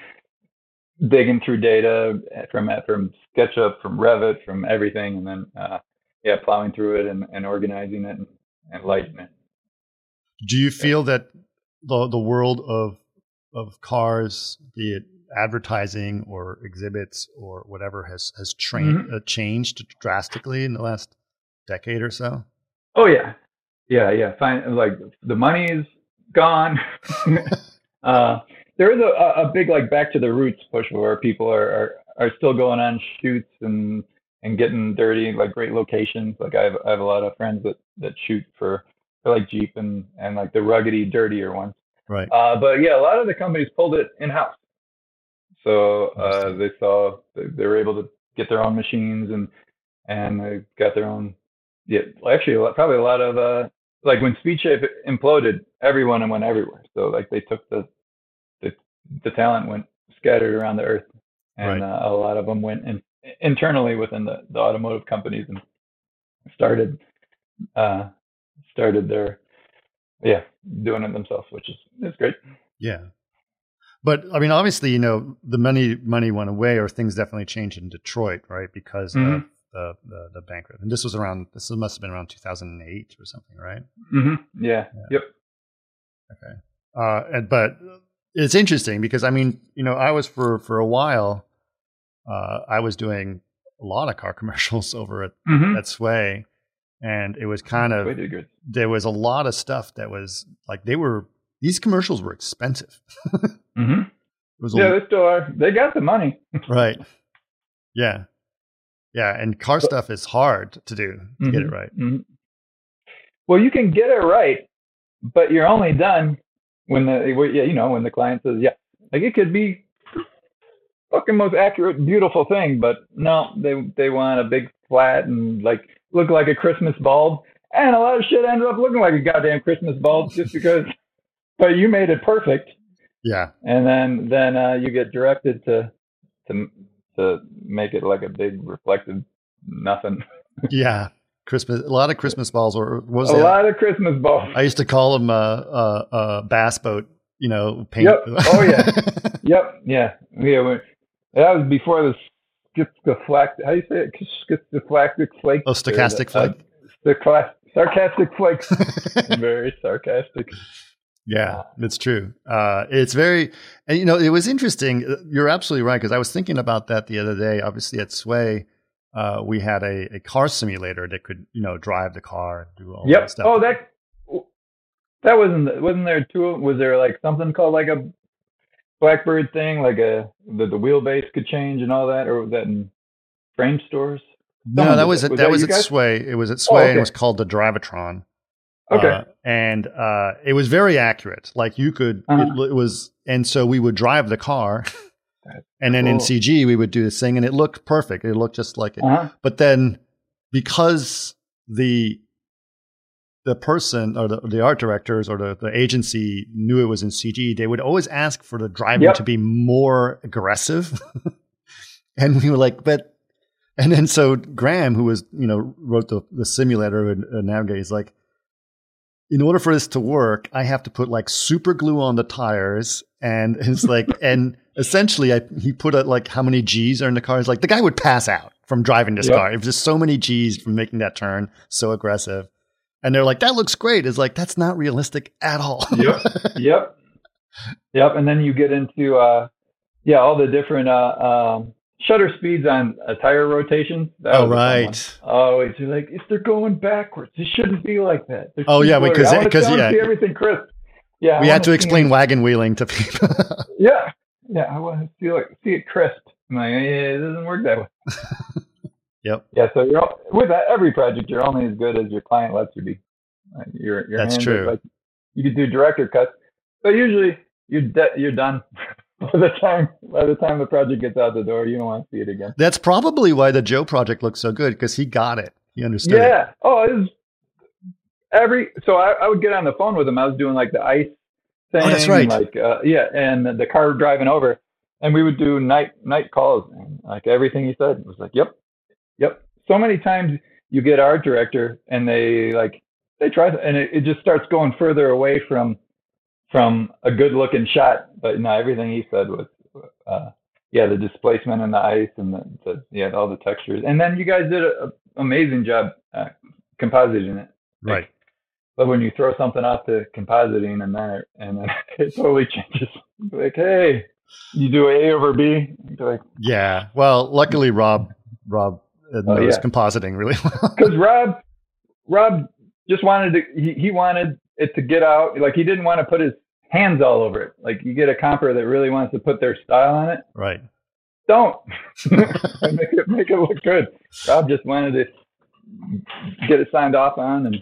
digging through data from from SketchUp, from Revit, from everything, and then uh, yeah, plowing through it and, and organizing it and, and lighting it. Do you feel that the the world of of cars, be it advertising or exhibits or whatever, has has trained uh, changed drastically in the last decade or so? Oh yeah, yeah, yeah. Fine. Like the money's gone. uh, there is a, a big like back to the roots push where people are, are are still going on shoots and and getting dirty, like great locations. Like I have I have a lot of friends that that shoot for, for like Jeep and and like the ruggedy, dirtier ones. Right. Uh, but yeah, a lot of the companies pulled it in house. So uh, they saw they, they were able to get their own machines and and they got their own. Yeah, actually, a lot- probably a lot of uh, like when Speedshape imploded, everyone went everywhere. So like they took the the the talent went scattered around the earth, and Right. uh, a lot of them went in, internally within the, the automotive companies and started uh, started their yeah doing it themselves, which is is great. Yeah. But I mean, obviously, you know, the money money went away, or things definitely changed in Detroit, right? Because of Mhm. the, the the bankrupt. And this was around. This must have been around 2008 or something, right? Mm-hmm. Yeah. Yep. Okay. Uh, and, but it's interesting because I mean, you know, I was for for a while, uh, I was doing a lot of car commercials over at Mm-hmm. at Sway, and it was kind of Way too good. there was a lot of stuff that was like they were these commercials were expensive. Mm-hmm. It was a- Yeah, they still are. They got the money. right. Yeah. Yeah, and car stuff is hard to do to get it Mhm. right. Mhm. Well, you can get it right, but you're only done when the well, yeah, you know when the client says yeah. Like it could be fucking most accurate, beautiful thing, but no, they they want a big flat and like look like a Christmas bulb, and a lot of shit ended up looking like a goddamn Christmas bulb just because. But you made it perfect, Yeah. and then then uh, you get directed to to to make it like a big reflective nothing. Yeah. Christmas a lot of Christmas balls or was a that? lot of Christmas balls. I used to call them uh uh uh bass boat, you know, paint. Yep. Oh, yeah. Yep. Yeah. Yeah. That was before the schizophrenic. How do you say it? Schizophrenic flake. oh, stochastic flake. uh, sarcastic flakes. Very sarcastic. Yeah, it's true. Uh, it's very, and you know, it was interesting. Uh, You're absolutely right because I was thinking about that the other day. Obviously, at Sway, uh, we had a, a car simulator that could, you know, drive the car and do all that Yep. stuff. Oh, that. That wasn't. Wasn't there two? Was there like something called like a Blackbird thing, like a the, the wheelbase could change and all that, or was that in Framestore's? no, someone that was that. Was that that was at? Sway. It was at Sway, and okay. it was called the Drivatron. Okay. Uh, and uh, it was very accurate. Like you could, Uh-huh. it, it was, and so we would drive the car, and then in. CG we would do this thing, and it looked perfect. It looked just like it. uh-huh. But then because the the person or the, the art directors or the, the agency knew it was in CG, they would always ask for the driving Yep. to be more aggressive. and we were like, but and then so Graham, who was, you know, wrote the, the simulator and uh, navigate, is like, in order for this to work, I have to put like super glue on the tires. And it's like, and essentially, I, he put a, like how many G's are in the car. It's like the guy would pass out from driving this Yep. car. It was just so many G's from making that turn, so aggressive. And they're like, that looks great. It's like, that's not realistic at all. Yep. yep. Yep. And then you get into uh yeah, all the different uh um shutter speeds on a tire rotation. That oh, was a fun one. right. Oh, it's like if they're going backwards, it shouldn't be like that. They're Oh, yeah, because- because, yeah. see everything crisp. Yeah, we had wanna explain it- wagon wheeling to people. Yeah, yeah, I want to see it, see it crisp. I'm like, yeah, it doesn't work that way. yep. Yeah, so you're with that, every project, you're only as good as your client lets you be. Like, your your That's true. Like you could do director cuts, but usually you're de- you're done by the time by the time the project gets out the door. You don't want to see it again. That's probably why the Joe project looks so good because he got it. he understood. it. Yeah. Oh, it was every. So I, I would get on the phone with him. I was doing like the ice thing. Oh, that's right. Like uh, yeah, and the car driving over, and we would do night night calls. And like everything he said was like, yep, yep. So many times you get art director, and they like they try, and it, it just starts going further away from from a good looking shot. But no, everything he said was. Uh, yeah, the displacement and the ice and the, the yeah all the textures, and then you guys did an amazing job uh, compositing it. Right. But when you throw something out to compositing and then and then it totally changes. Like, hey, you do A over B. Like, Yeah. Well, luckily Rob Rob uh, Oh, knows yeah. compositing really well. because Rob, Rob just wanted to. He, he wanted it to get out. Like he didn't want to put his hands all over it. Like you get a comper that really wants to put their style on it. right. Don't make it make it look good. Rob just wanted to get it signed off on, and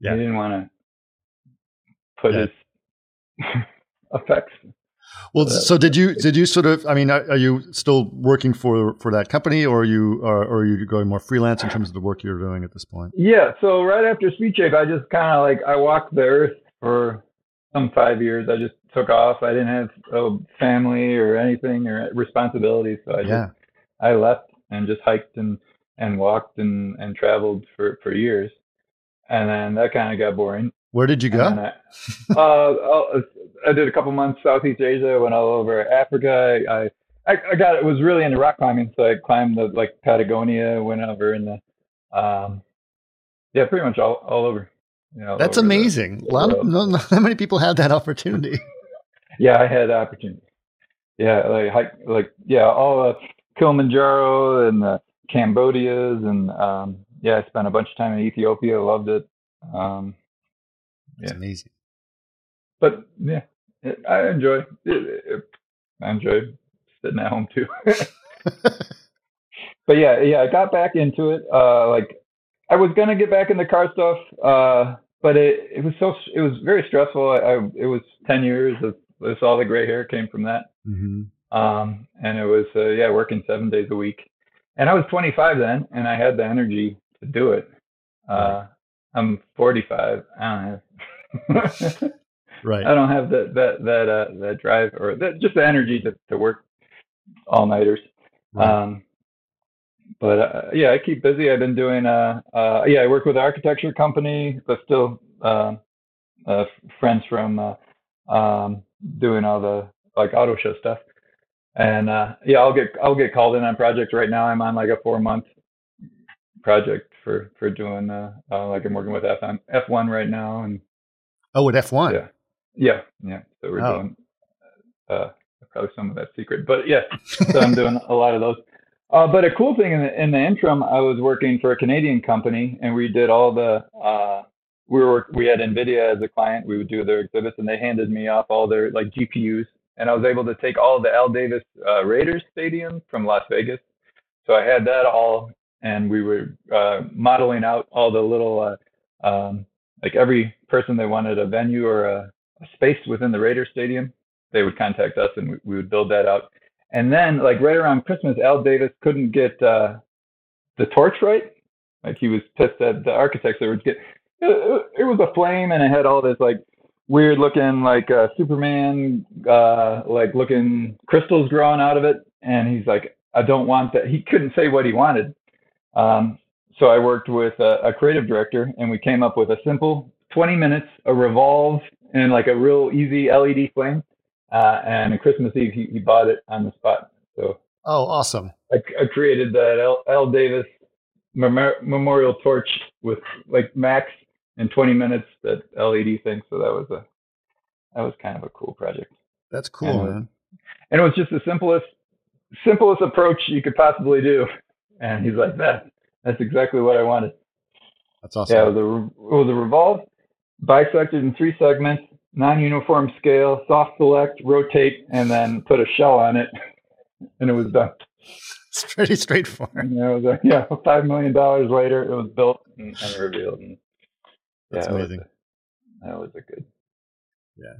Yeah. he didn't want to put Yeah. his effects. Well, Uh, so did you did you sort of? I mean, are, are you still working for for that company, or are you or, or are you going more freelance in terms of the work you're doing at this point? Yeah. So right after Speedshape, I just kind of like I walked the earth for some five years. I just took off. I didn't have a family or anything or responsibilities, so I just Yeah. I left and just hiked and and walked and and traveled for for years, and then that kind of got boring. Where did you go? I, uh, I'll- did a couple months Southeast Asia. Went all over Africa. I, I I got it was really into rock climbing, so I climbed the like Patagonia. Went over in the, um, yeah, pretty much all all over. You know, all That's over the- amazing. A lot of, no, not that many people have that opportunity. yeah, I had opportunity. Yeah, like hike, like yeah, all uh, Kilimanjaro and the Cambodias, and um, yeah, I spent a bunch of time in Ethiopia. Loved it. Um, That's Yeah. amazing. but yeah, I enjoy. I enjoy sitting at home too. but yeah, yeah, I got back into it. Uh, like I was gonna get back into car stuff, uh, but it it was so it was very stressful. I, I it was ten years of this all the gray hair came from that. hmm Um, and it was uh, yeah, working seven days a week. And I was 25 then, and I had the energy to do it. Uh, I'm 45. I don't have. Right. I don't have that that that uh, that drive or that, just the energy to, to work all nighters. Right. Um, but uh, yeah, I keep busy. I've been doing uh, uh yeah, I work with an architecture company, but still uh, uh, friends from uh, um, doing all the like auto show stuff. And uh, yeah, I'll get I'll get called in on projects right now. I'm on like a four month project for for doing uh, uh like I'm working with F1 F1 right now and oh, at F1. Yeah. yeah, yeah. So we're Oh. doing uh probably some of that secret, but yeah. So I'm doing a lot of those. Uh, but a cool thing in the in the interim, I was working for a Canadian company, and we did all the. Uh, we were we had Nvidia as a client. We would do their exhibits, and they handed me off all their like GPUs, and I was able to take all the Al Davis uh, Raiders Stadium from Las Vegas. So I had that all, and we were uh, modeling out all the little uh, um, like every person they wanted a venue or a, a space within the Raider Stadium, they would contact us, and we, we would build that out. And then, like right around Christmas, Al Davis couldn't get uh, the torch right. Like he was pissed at the architects would get. It, it was a flame, and it had all this like weird looking like uh, Superman uh, like looking crystals growing out of it. And he's like, I don't want that. He couldn't say what he wanted. Um, so I worked with a, a creative director, and we came up with a simple 20 minutes, a revolve, and like a real easy LED flame. Uh, and on Christmas Eve, he, he bought it on the spot. So Oh, awesome. I, I created that L, L. Davis memor- memorial torch with like max in 20 minutes that LED thing. So that was a that was kind of a cool project. That's cool, Yeah. man. And it was just the simplest simplest approach you could possibly do. And he's like, that that's exactly what I wanted. That's awesome. Yeah, it was a it was a revolve, bisected in three segments, non-uniform scale, soft select, rotate, and then put a shell on it, and it was done. It's pretty straightforward. It was yeah, five million dollars later, it was built and, and revealed. And That's yeah, was amazing. that was a good, Yeah.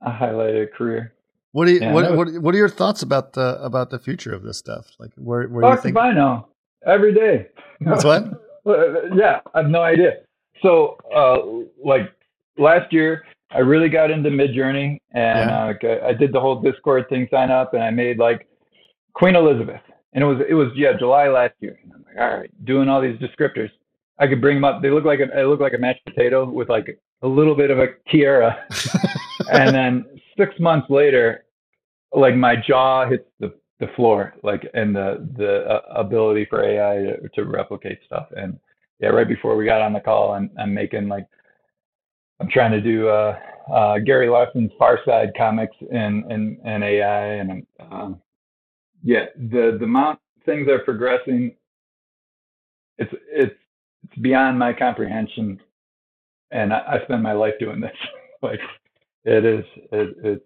a highlighted career. What do you Yeah, what, that what what are your thoughts about the about the future of this stuff? Like where where do you think I know. every day. That's what? yeah, I have no idea. So, uh, like last year, I really got into Midjourney, and Yeah. uh, I did the whole Discord thing, sign up, and I made like Queen Elizabeth, and it was it was yeah July last year. And I'm like, all right, doing all these descriptors. I could bring them up. They look like a, they look like a mashed potato with like a little bit of a tiara, and then six months later, like my jaw hits the the floor, like and the the uh, ability for AI to, to replicate stuff. And yeah, right before we got on the call, I'm I'm making like I'm trying to do uh, uh, Gary Larson's Far Side comics and in, in AI, and um, yeah, the the amount things are progressing. It's it's it's beyond my comprehension, and I, I spend my life doing this. like it is, it, it's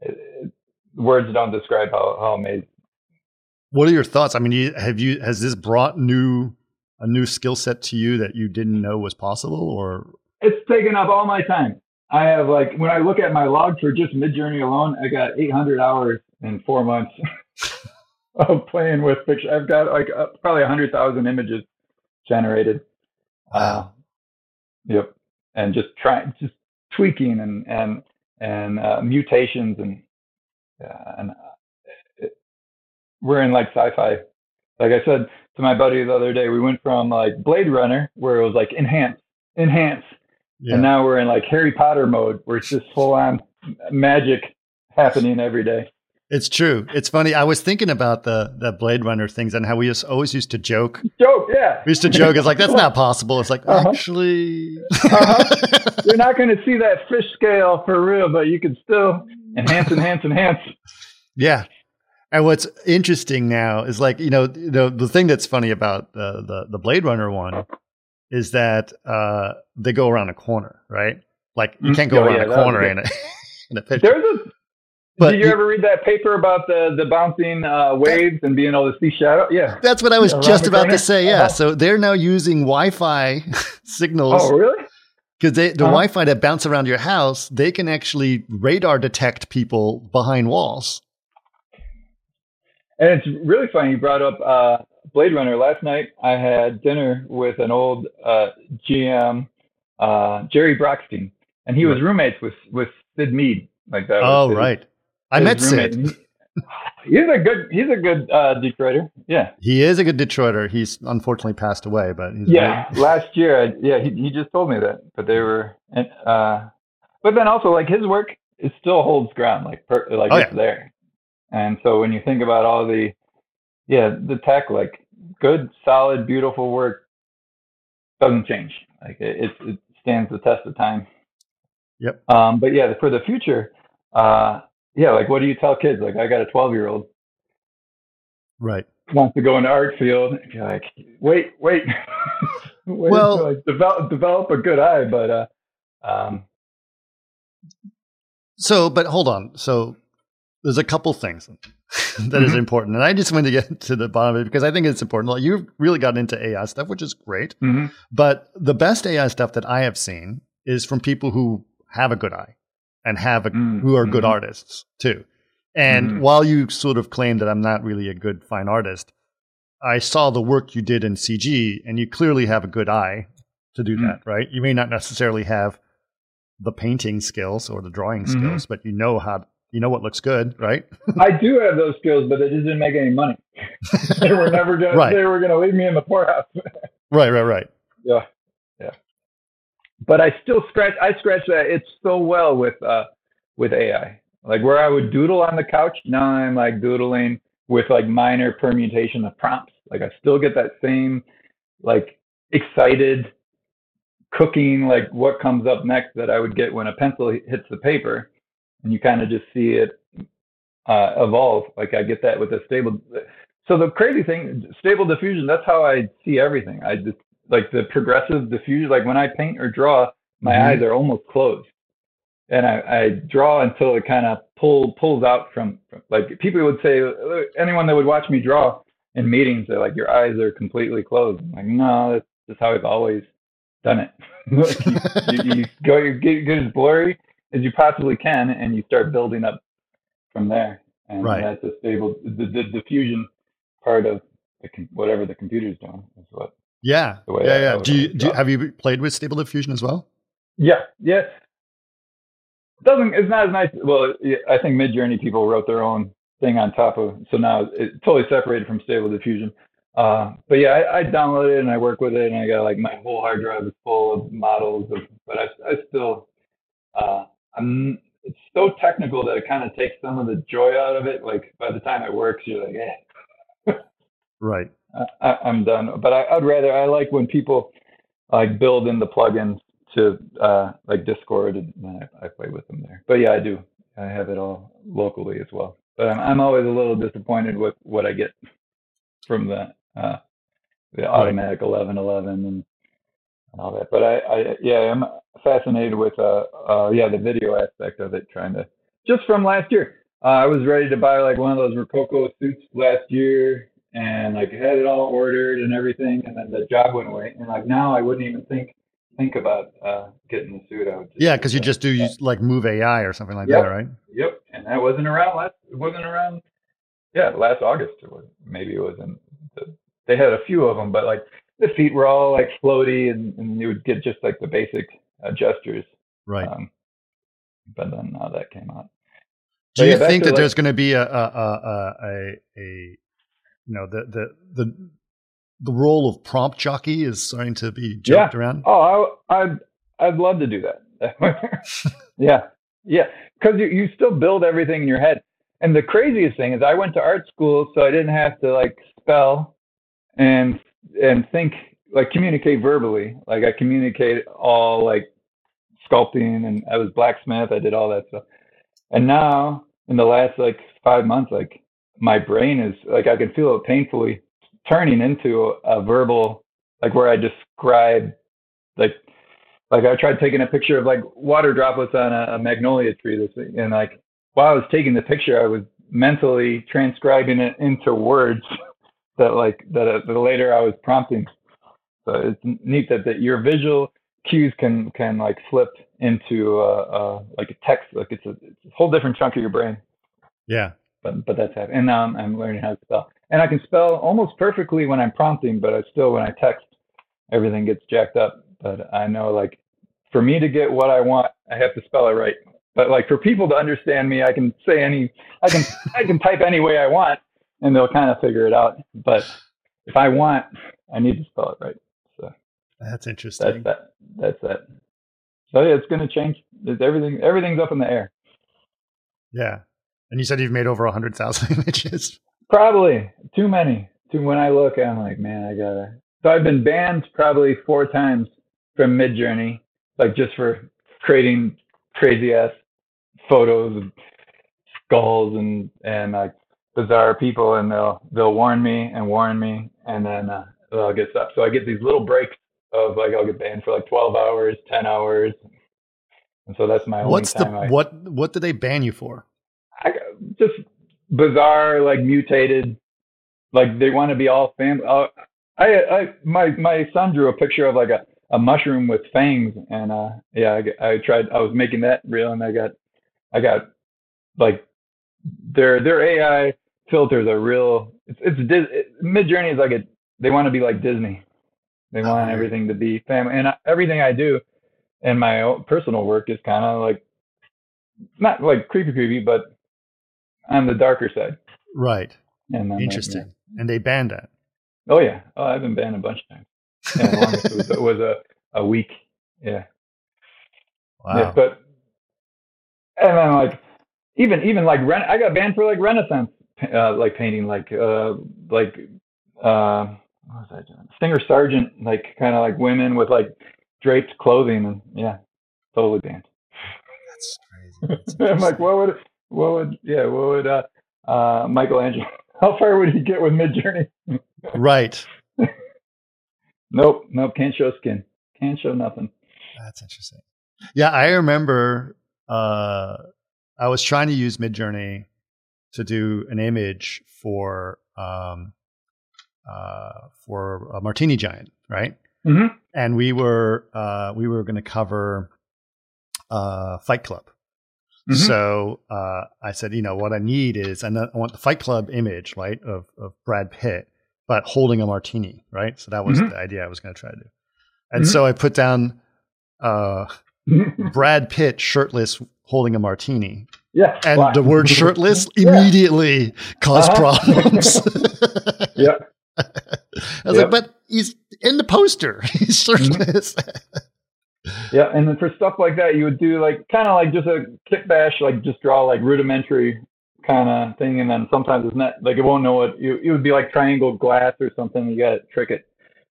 it, it, words don't describe how how amazing. What are your thoughts? I mean, you, have you has this brought new a new skill set to you that you didn't know was possible, or It's taken up all my time. I have like when I look at my log for just Midjourney alone, I got 800 hours in four months of playing with pictures. I've got like uh, probably 100,000 images generated. Uh, yep, and just trying, just tweaking and and and uh, mutations and uh, and uh, it, we're in like sci-fi. Like I said to my buddy the other day, we went from like Blade Runner where it was like enhance, enhance, yeah, and now we're in like Harry Potter mode where it's just full on magic happening every day. it's true. It's funny. I was thinking about the the Blade Runner things and how we just always used to joke. Joke, yeah. We used to joke. It's like that's not possible. It's like Uh-huh. actually, Uh-huh. You're not going to see that fish scale for real, but you can still enhance, enhance, enhance. yeah. And what's interesting now is like you know the the thing that's funny about the the, the Blade Runner one is that uh, they go around a corner, right? Like you Mm, can't go oh, around yeah, a corner in a in a picture. There's a. But did you you- ever read that paper about the the bouncing uh, waves and being able to see shadow? Yeah. That's what I was Around just about corner? to say. Yeah. Uh-huh. So they're now using Wi-Fi signals Oh, really? because the Uh-huh. Wi-Fi that bounce around your house. They can actually radar detect people behind walls. And it's really funny you brought up uh, Blade Runner. Last night I had dinner with an old uh, GM, uh, Jerry Brockstein, and he was roommates with with Syd Mead. Like that. Oh, his- right. I met roommate. Syd. He- He's a good he's a good uh, Detroiter. Yeah. He is a good Detroiter. He's unfortunately passed away, but he's Yeah. Last year, I, yeah, he he just told me that. But they were, uh, but then also like his work it still holds ground. Like per, like Oh, it's yeah. there. And so when you think about all the, yeah, the tech, like good, solid, beautiful work doesn't change. Like it, it, stands the test of time. Yep. Um, but yeah, for the future, uh, yeah, like what do you tell kids? Like I got a 12 year old right. wants to go into art field. You're like, wait, wait, wait Well- I develop develop a good eye, but uh, um, So, but hold on. So, there's a couple things that is Mhm. important, and I just want to get to the bottom of it because I think it's important. Like you've really gotten into AI stuff, which is great. mhm. But the best AI stuff that I have seen is from people who have a good eye and have a, Mm, who are good mhm. artists too. And Mhm. while you sort of claim that I'm not really a good fine artist, I saw the work you did in CG, and you clearly have a good eye to do Mm. that, right? You may not necessarily have the painting skills or the drawing Mhm. skills, but you know how you know what looks good, right? I do have those skills, but it didn't make any money. they were never gonna. Right. They were gonna leave me in the poorhouse. right, right, right. yeah, yeah. But I still scratch. I scratch that. It's so well with uh with AI. Like where I would doodle on the couch, now I'm like doodling with like minor permutation of prompts. Like I still get that same like excited cooking like what comes up next that I would get when a pencil hits the paper, and you kind of just see it uh, evolve. Like I get that with a stable. So the crazy thing, stable diffusion. That's how I see everything. I just like the progressive diffusion. Like when I paint or draw, my Mhm. eyes are almost closed, and I, I draw until it kind of pull pulls out from, from. Like people would say, anyone that would watch me draw in meetings, they're like, your eyes are completely closed. I'm like, no, that's just how I've always done it. You, you, you go, you get, get as blurry as you possibly can, and you start building up from there. And Right. that's a stable, the, the diffusion part of the whatever the computer's doing is what. Yeah, yeah, yeah. Do you, do you have you played with Stable Diffusion as well? Yeah, yes. Doesn't it's not as nice. Well, I think Midjourney people wrote their own thing on top of, so now it's totally separated from Stable Diffusion. Uh, but yeah, I, I downloaded it and I work with it, and I got like my whole hard drive is full of models. Of, but I, I still, uh, I'm. It's so technical that it kind of takes some of the joy out of it. Like by the time it works, you're like, eh, Right. I, I'm done. But I, I'd rather I like when people like build in the plugins to uh, like Discord, and I, I play with them there. But yeah, I do. I have it all locally as well. But I'm, I'm always a little disappointed with what I get from the uh, the automatic 1111 and, and all that. But I, I yeah, I'm fascinated with uh, uh yeah the video aspect of it. Trying to just from last year. Uh, I was ready to buy like one of those Rokoko suits last year, and like had it all ordered and everything, and then the job went away. And like now, I wouldn't even think think about uh, getting the suit. I would just Yeah, because you just do use, like Move AI or something like Yep. that, right? Yep, and that wasn't around last. It wasn't around. Yeah, last August. It was maybe it was in. The, they had a few of them, but like the feet were all like floaty, and, and you would get just like the basic uh, gestures. Right. Um, but then now that came out. do but you yeah, think that like- there's going to be a a, a a a a you know the the the the role of prompt jockey is starting to be joked around? Oh, I, I'd I'd love to do that. yeah, yeah, because you you still build everything in your head. And the craziest thing is, I went to art school, so I didn't have to like spell and and think like communicate verbally. Like I communicate all like sculpting, and I was blacksmith. I did all that stuff. And now, in the last like five months, like my brain is like I can feel it painfully turning into a, a verbal like where I describe like like I tried taking a picture of like water droplets on a, a magnolia tree this week, and like while I was taking the picture, I was mentally transcribing it into words that like that, uh, that later I was prompting. So it's neat that, that your visual cues can can like flip into uh, uh, like a text, like it's a, it's a whole different chunk of your brain Yeah. but but that's happening. And now I'm, I'm learning how to spell, and I can spell almost perfectly when I'm prompting, but I still when I text, everything gets jacked up. But I know like for me to get what I want, I have to spell it right. But like for people to understand me, I can say any, I can I can type any way I want, and they'll kind of figure it out. But if I want, I need to spell it right. So That's that's interesting. that. That's that. So yeah, it's going to change. It's everything. Everything's up in the air. Yeah. And you said you've made over 100,000 images. Probably too many. Too when I look, I'm like, man, I gotta. So I've been banned probably four times from Midjourney, like just for creating crazy ass photos of skulls and and like bizarre people, and they'll they'll warn me and warn me, and then uh, I'll get stopped. So I get these little breaks of like I'll get banned for like 12 hours, 10 hours, and so that's my only What's the time I, what what do they ban you for? I just bizarre, like mutated, like they want to be all family. Uh, I, I, my, my son drew a picture of like a, a mushroom with fangs, and uh, yeah, I, I tried. I was making that real, and I got, I got, like, their their AI filters are real. It's it's it, Midjourney is like a. They want to be like Disney. They want yeah. everything to be family, and I, everything I do, in my own personal work is kind of like, not like creepy creepy, but on the darker side. Right. And I'm like, Interesting. And they banned that. Oh yeah. Oh, I've been banned a bunch of times. Yeah, the longest was, it was a a week. Yeah. Wow. Yeah. But and then like even even like Ren- I got banned for like Renaissance uh, like painting like uh like uh what was I doing? Singer Sargent like kind of like women with like draped clothing and yeah totally banned. That's crazy. That's I'm like, what would, what would, yeah, what would, uh, uh, Michelangelo, how far would he get with Midjourney? right. Nope, nope, can't show skin, can't show nothing. That's interesting. Yeah, I remember uh, I was trying to use Midjourney to do an image for um, uh, for a Martini Giant, right? Mm-hmm. And we were uh, we were going to cover uh, Fight Club. Mhm. So uh, I said, you know, what I need is I, I want the Fight Club image, right, of of Brad Pitt but holding a martini, right? So that was Mhm. the idea I was going to try to do. And so I put down uh, Brad Pitt shirtless holding a martini, yeah. and the word shirtless Yeah. immediately caused Uh-huh. problems. Yeah. I was Yep. like, but he's in the poster. He's shirtless. Yeah, and then for stuff like that, you would do like kind of like just a kit bash, like just draw like rudimentary kind of thing, and then sometimes it's not like it won't know what you. It would be like triangle glass or something. You got to trick it.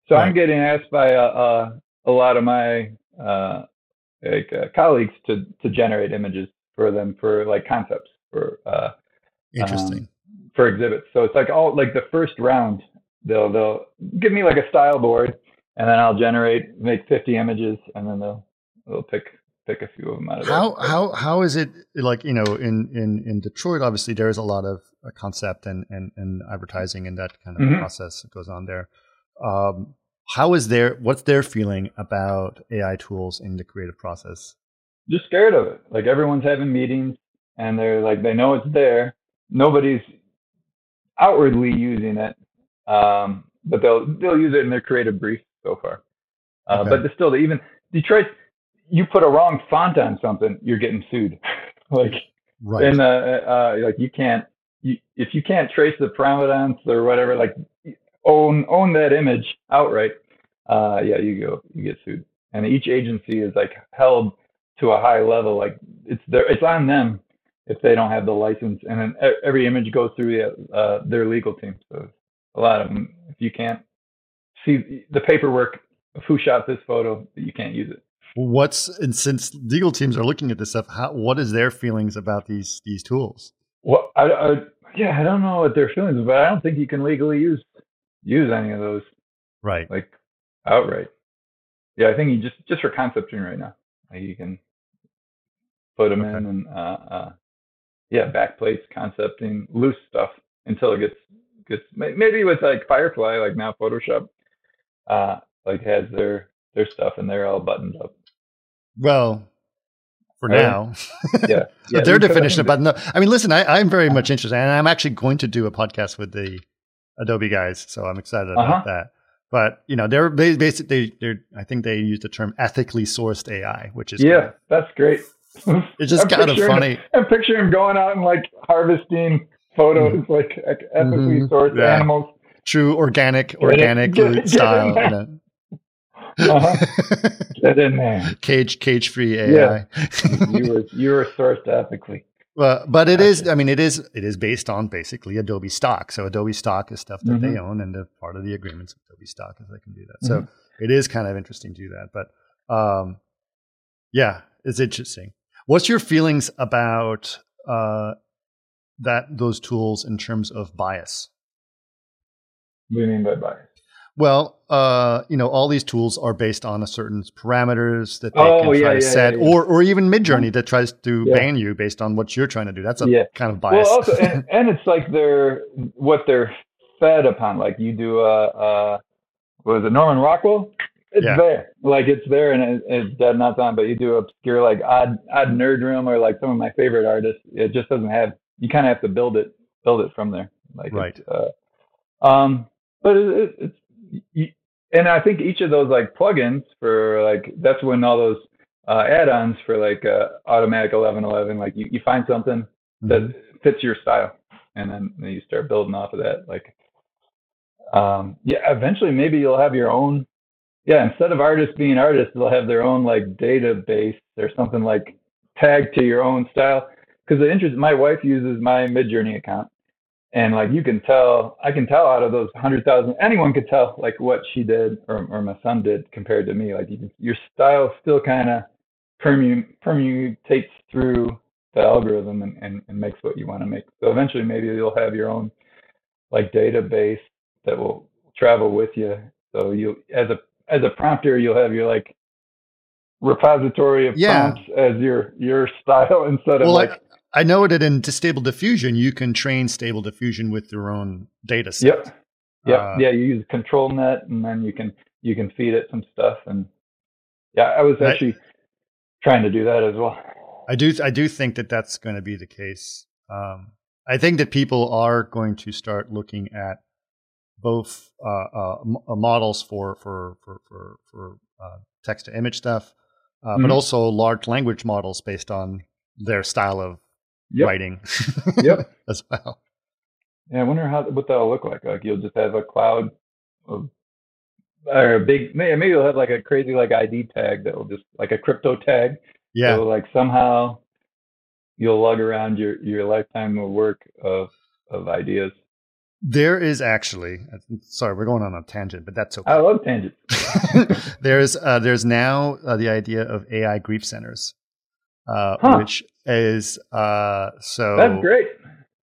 So I'm getting asked by uh, uh, a lot of my uh, like uh, colleagues to to generate images for them for like concepts for uh, Interesting. for exhibits. So it's like all like the first round, they'll they'll give me like a style board, and then I'll generate make 50 images, and then they'll they'll pick pick a few of them out of there. how how how is it like you know in in in Detroit? Obviously, there is a lot of uh, concept and and and advertising and that kind of Mhm. process that goes on there. Um, how is their what's their feeling about AI tools in the creative process? just scared of it. Like everyone's having meetings, and they're like they know it's there. Nobody's outwardly using it, um, but they'll they'll use it in their creative brief so far. Uh, Okay. But still even Detroit. You put a wrong font on something, you're getting sued. like Right. and uh, uh, like you can't you, if you can't trace the provenance or whatever like own own that image outright uh yeah you go you get sued. And each agency is like held to a high level like it's their it's on them if they don't have the license. And then every image goes through the, uh, their legal team. So a lot of them if you can't see the paperwork of who shot this photo you can't use it. What's and since legal teams are looking at this stuff, how what is their feelings about these these tools? Well, I, I, yeah, I don't know what their feelings, are, but I don't think you can legally use use any of those Right. like outright. Yeah, I think you just just for concepting right now, like you can put them in and uh, uh, yeah, backplates, concepting, loose stuff until it gets gets maybe with like Firefly, like now Photoshop, uh, like has their their stuff and they're all buttoned up. Well, for now. Yeah, yeah. their definition of button up. I mean, listen, I, I'm very much interested, and I'm actually going to do a podcast with the Adobe guys, so I'm excited about Uh-huh. that. But you know, they're they basically they're I think they use the term ethically sourced AI, which is yeah, that's great. it's just I'm kind of funny. I'm picturing him going out and like harvesting photos, like ec- ethically Mhm. sourced Yeah. animals. True organic, organic get it, get style, in there. Uh-huh. Get in there. cage cage free AI. Yeah. You were you were sourced ethically. Well, but it is. I mean, it is. It is based on basically Adobe stock. So Adobe stock is stuff that they Mhm. own, and part of the agreements with Adobe stock is they can do that. So Mhm. it is kind of interesting to do that. But um, yeah, it's interesting. What's your feelings about uh, that those tools in terms of bias? What do you mean by bias? Well, uh, you know, all these tools are based on a certain parameters that they Oh, can yeah, try to yeah, set, yeah, or or even Midjourney that tries to ban you based on what you're trying to do. That's a kind of bias. Well, also, and, and it's like they're what they're fed upon. Like you do a, uh what was it Norman Rockwell? It's there, like it's there, and it, it's dead nuts on. But you do obscure like odd Odd Nerdrum or like some of my favorite artists. It just doesn't have. You kind of have to build it build it from there. Like Right. Uh, um, but it, it, it's and I think each of those like plugins for like that's when all those uh, add-ons for like uh, automatic 1111 like you, you find something that Mhm. fits your style and then, then you start building off of that like um yeah eventually maybe you'll have your own yeah instead of artists being artists they'll have their own like database or something like tagged to your own style because the interest my wife uses my midjourney account and like you can tell i can tell out of those 100000 anyone could tell like what she did or, or my son did compared to me like you can, your style still kind of permu- permutates through the algorithm and, and, and makes what you want to make. So eventually maybe you'll have your own like database that will travel with you. So you as a as a prompter you'll have your like repository of Yeah. prompts as your your style instead of Well, like I, I know that in Stable Diffusion, you can train Stable Diffusion with your own data set. Yep. Yep. Uh, yeah, you use ControlNet and then you can you can feed it some stuff and yeah, I was actually trying to do that as well. I do. I do think that that's going to be the case. Um, I think that people are going to start looking at both uh, uh, m- uh, models for for for for, for uh, text to image stuff, uh, Mhm. but also large language models based on their style of Yep. writing Yep. as well. Yeah, I wonder how what that'll look like. Like you'll just have a cloud of or a big maybe you'll have like a crazy like ID tag that will just like a crypto tag. Yeah, So like somehow you'll lug around your your lifetime of work of of ideas. there is actually. Sorry, we're going on a tangent, but that's okay. I love tangents. there's uh, there's now uh, the idea of AI grief centers, uh, Huh. which is uh, so That's great.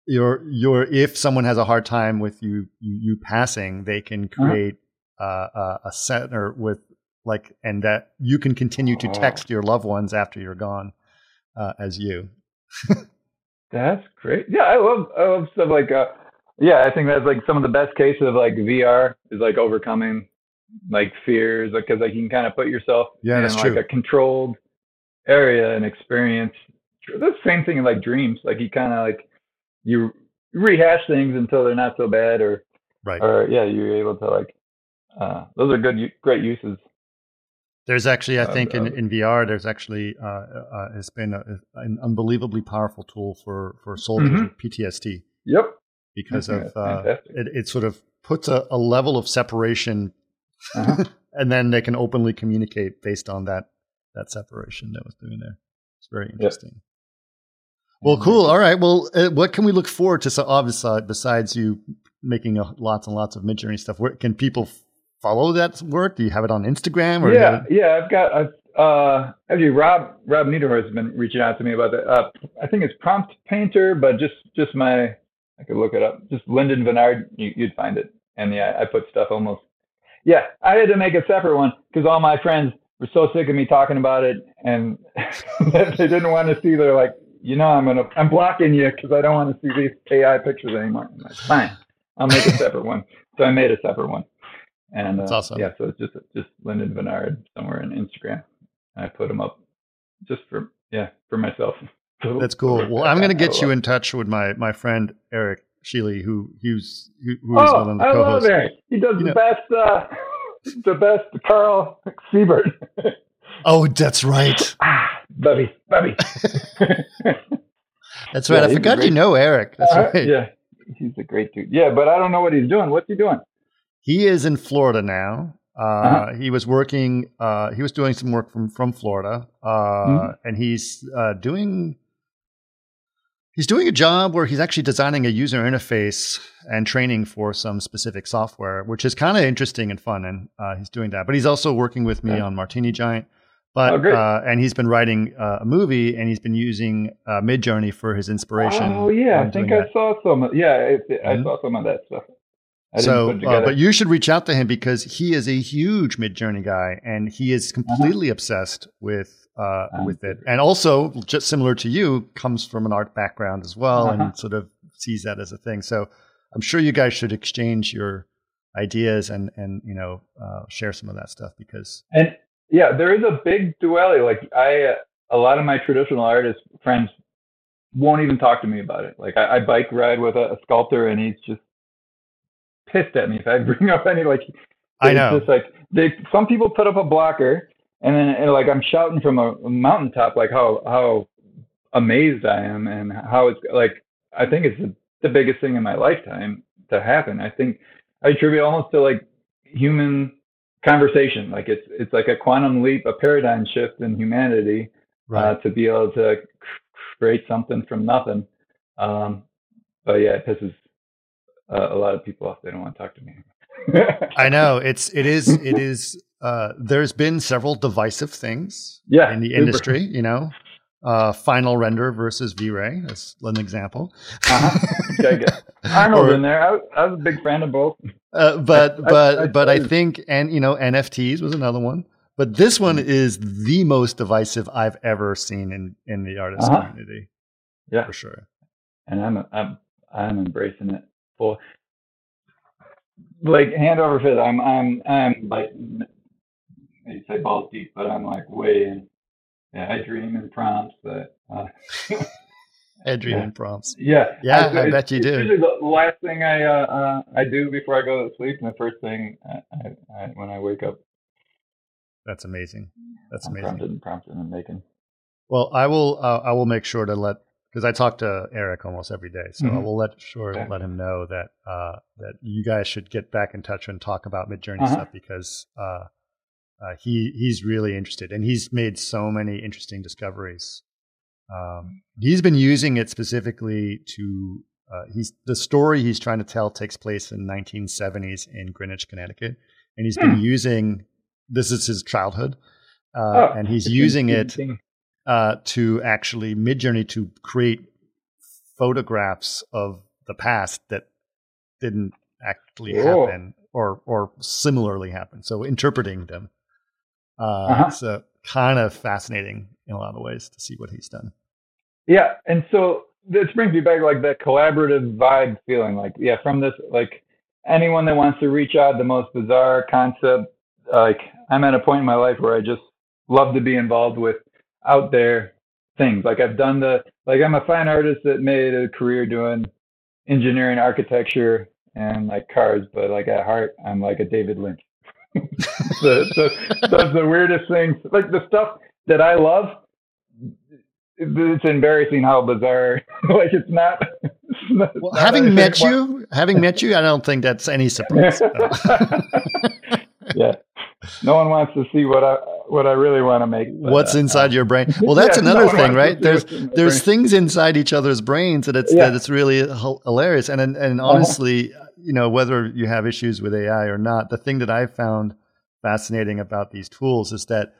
your your if someone has a hard time with you you, you passing, they can Uh-huh. create uh, a, center with like, and that you can continue to Oh. text your loved ones after you're gone uh, as you. That's great. Yeah, I love I love stuff like uh yeah, I think that's like some of the best cases of like VR is like overcoming like fears because like you can kind of put yourself Yeah, in like true. a controlled area and experience the same thing in like dreams. Like you kind of like you rehash things until they're not so bad or Right. or yeah, you're able to like uh those are good great uses. There's actually, I Uh, think, in, uh, in VR, there's actually uh, uh, has been a, an unbelievably powerful tool for for soldiers Mhm. with PTSD Yep. because I of uh, it, it sort of puts a, a level of separation, Uh-huh. and then they can openly communicate based on that that separation that was doing there. It's very interesting. Well, cool. All right. Well, uh, what can we look forward to? So, obviously, besides you making a, lots and lots of Midjourney stuff, where can people follow that work? Do you have it on Instagram? Or yeah, yeah, I've got I've, uh actually Rob Rob Nederhorst has been reaching out to me about that. Uh, I think it's Prompt Painter, but just just my I could look it up. Just Linden Vennard, you, you'd find it. And yeah, I put stuff almost. Yeah, I had to make a separate one because all my friends were so sick of me talking about it, and they didn't want to see. They're like, you know, I'm gonna I'm blocking you because I don't want to see these AI pictures anymore. I'm like, fine, I'll make a separate one. So I made a separate one. And That's uh, awesome. Yeah, so it's just just Linden Vennard somewhere in Instagram. I put them up just for yeah for myself. So- That's cool. Well, I'm going to get you in touch with my my friend Eric Sheely, who who's who, who is Oh, one of the I love co-hosts. Eric. He does You the know- best. Uh, the best Carl Siebert. Oh, that's right. Bubby, Bubby. That's right. Yeah, I forgot you know Eric. That's Uh, right. Yeah, he's a great dude. Yeah, but I don't know what he's doing. What's he doing? He is in Florida now. Uh, Uh-huh. He was working. Uh, he was doing some work from from Florida, uh, Mhm. and he's uh, doing. He's doing a job where he's actually designing a user interface and training for some specific software, which is kind of interesting and fun. And uh, he's doing that, but he's also working with me Okay. on Martini Giant. But Oh, uh, and he's been writing uh, a movie, and he's been using uh, Midjourney for his inspiration. Oh yeah, I think I that. saw some. Yeah, it, it- I saw some of that stuff. I so, uh, but you should reach out to him because he is a huge Midjourney guy, and he is Uh-huh. completely obsessed with uh, Um, with it. And also, just similar to you, comes from an art background as well, Uh-huh. and sort of sees that as a thing. So, I'm sure you guys should exchange your ideas and and you know uh, share some of that stuff because And yeah, there is a big duality. Like I, uh, lot of my traditional artist friends won't even talk to me about it. Like I, I bike ride with a, a sculptor, and he's just pissed at me if I bring up any like. I it's know. Just like they, some people put up a blocker, and then and like I'm shouting from a, a mountaintop, like how how amazed I am, and how it's like I think it's the, the biggest thing in my lifetime to happen. I think I attribute almost to like human conversation. Like it's it's like a quantum leap, a paradigm shift in humanity uh, to be able to create something from nothing. Um, but yeah, it pisses uh, a lot of people off. They don't want to talk to me. I know it's it is it is. Uh, there's been several divisive things Yeah, in the super. industry. You know, uh, Final Render versus V-Ray. That's an example. Uh-huh. Arnold Or- in there. I, I was a big fan of both. Uh, but I- but I- but I I- think and you know NFTs was another one. But this one Mm-hmm. is the most divisive I've ever seen in in the artist Uh-huh. community Yeah, for sure. and I'm I'm I'm embracing it full. Like hand over fist, I'm I'm I'm like you say balls deep, but I'm like way in. Yeah, I dream in prompts that uh, I dreaming prompts. Yeah, yeah, I, I bet you do. Usually the last thing I uh, uh, I do before I go to sleep, and the first thing I, I, when I wake up. That's amazing. That's I'm amazing. Prompted and prompted and making. Well, I will. Uh, I will make sure to let because I talk to Eric almost every day, so Mhm. I will let sure Okay. let him know that uh, that you guys should get back in touch and talk about Midjourney Uh-huh. stuff because uh, uh, he he's really interested and he's made so many interesting discoveries. Um, he's been using it specifically to uh, he's the story he's trying to tell takes place in 1970s in Greenwich, Connecticut, and he's been Hmm. using this is his childhood, uh, Oh, and he's using it uh, to actually Midjourney to create photographs of the past that didn't actually Cool. happen or or similarly happen. So interpreting them. Uh, Uh-huh. So kind of fascinating in a lot of ways to see what he's done. Yeah, and so this brings me back like that collaborative vibe feeling. Like, yeah, from this, like anyone that wants to reach out, the most bizarre concept. Like, I'm at a point in my life where I just love to be involved with out there things. Like, I've done the, like, I'm a fine artist that made a career doing engineering, architecture, and like cars, but like at heart, I'm like a David Lynch. the, that's the weirdest things. Like the stuff that I love it's embarrassing how bizarre. like it's not. It's not Well, not having anything met you, having met you, I don't think that's any surprise. yeah, no one wants to see what I what I really want to make. but, What's uh, inside your brain? Well, that's yeah, another one thing, right? There's what's in my there's brain. things inside each other's brains that it's Yeah. that it's really hilarious. And and, and Uh-huh. honestly, you know, whether you have issues with AI or not, the thing that I found fascinating about these tools is that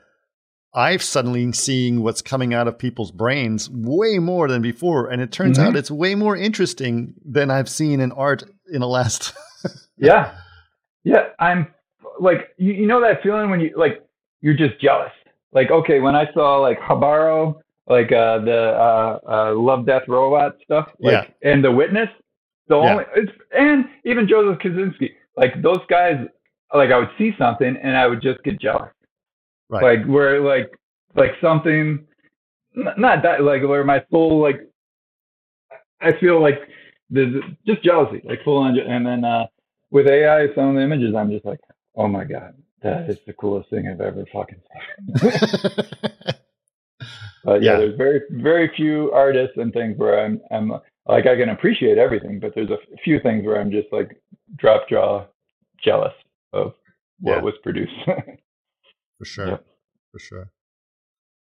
I've suddenly seeing what's coming out of people's brains way more than before, and it turns Mhm. out it's way more interesting than I've seen in art in the last. Yeah, yeah. I'm like you, you know that feeling when you like you're just jealous. Like okay, when I saw like Habaro, like uh, the uh, uh, Love Death Robot stuff, like and The Witness, the Yeah. only it's and even Joseph Kosinski, like those guys, like I would see something and I would just get jealous. Right. like where like like something not that like where my soul like I feel like there's just jealousy like full on and then uh with AI some of the images I'm just like oh my god that is the coolest thing I've ever fucking seen but yeah, Yeah. there's very very few artists and things where I'm I'm like I can appreciate everything but there's a few things where I'm just like drop jaw jealous of what Yeah. was produced for sure for sure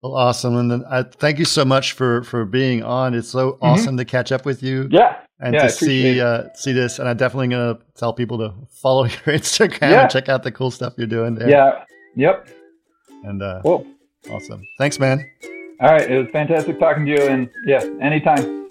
well awesome and then I thank you so much for for being on it's so Mm-hmm. awesome to catch up with you yeah and yeah, to see uh see this and i'm definitely gonna tell people to follow your instagram Yeah. and check out the cool stuff you're doing there yeah yep and uh cool awesome thanks man All right. It was fantastic talking to you. And yeah, anytime.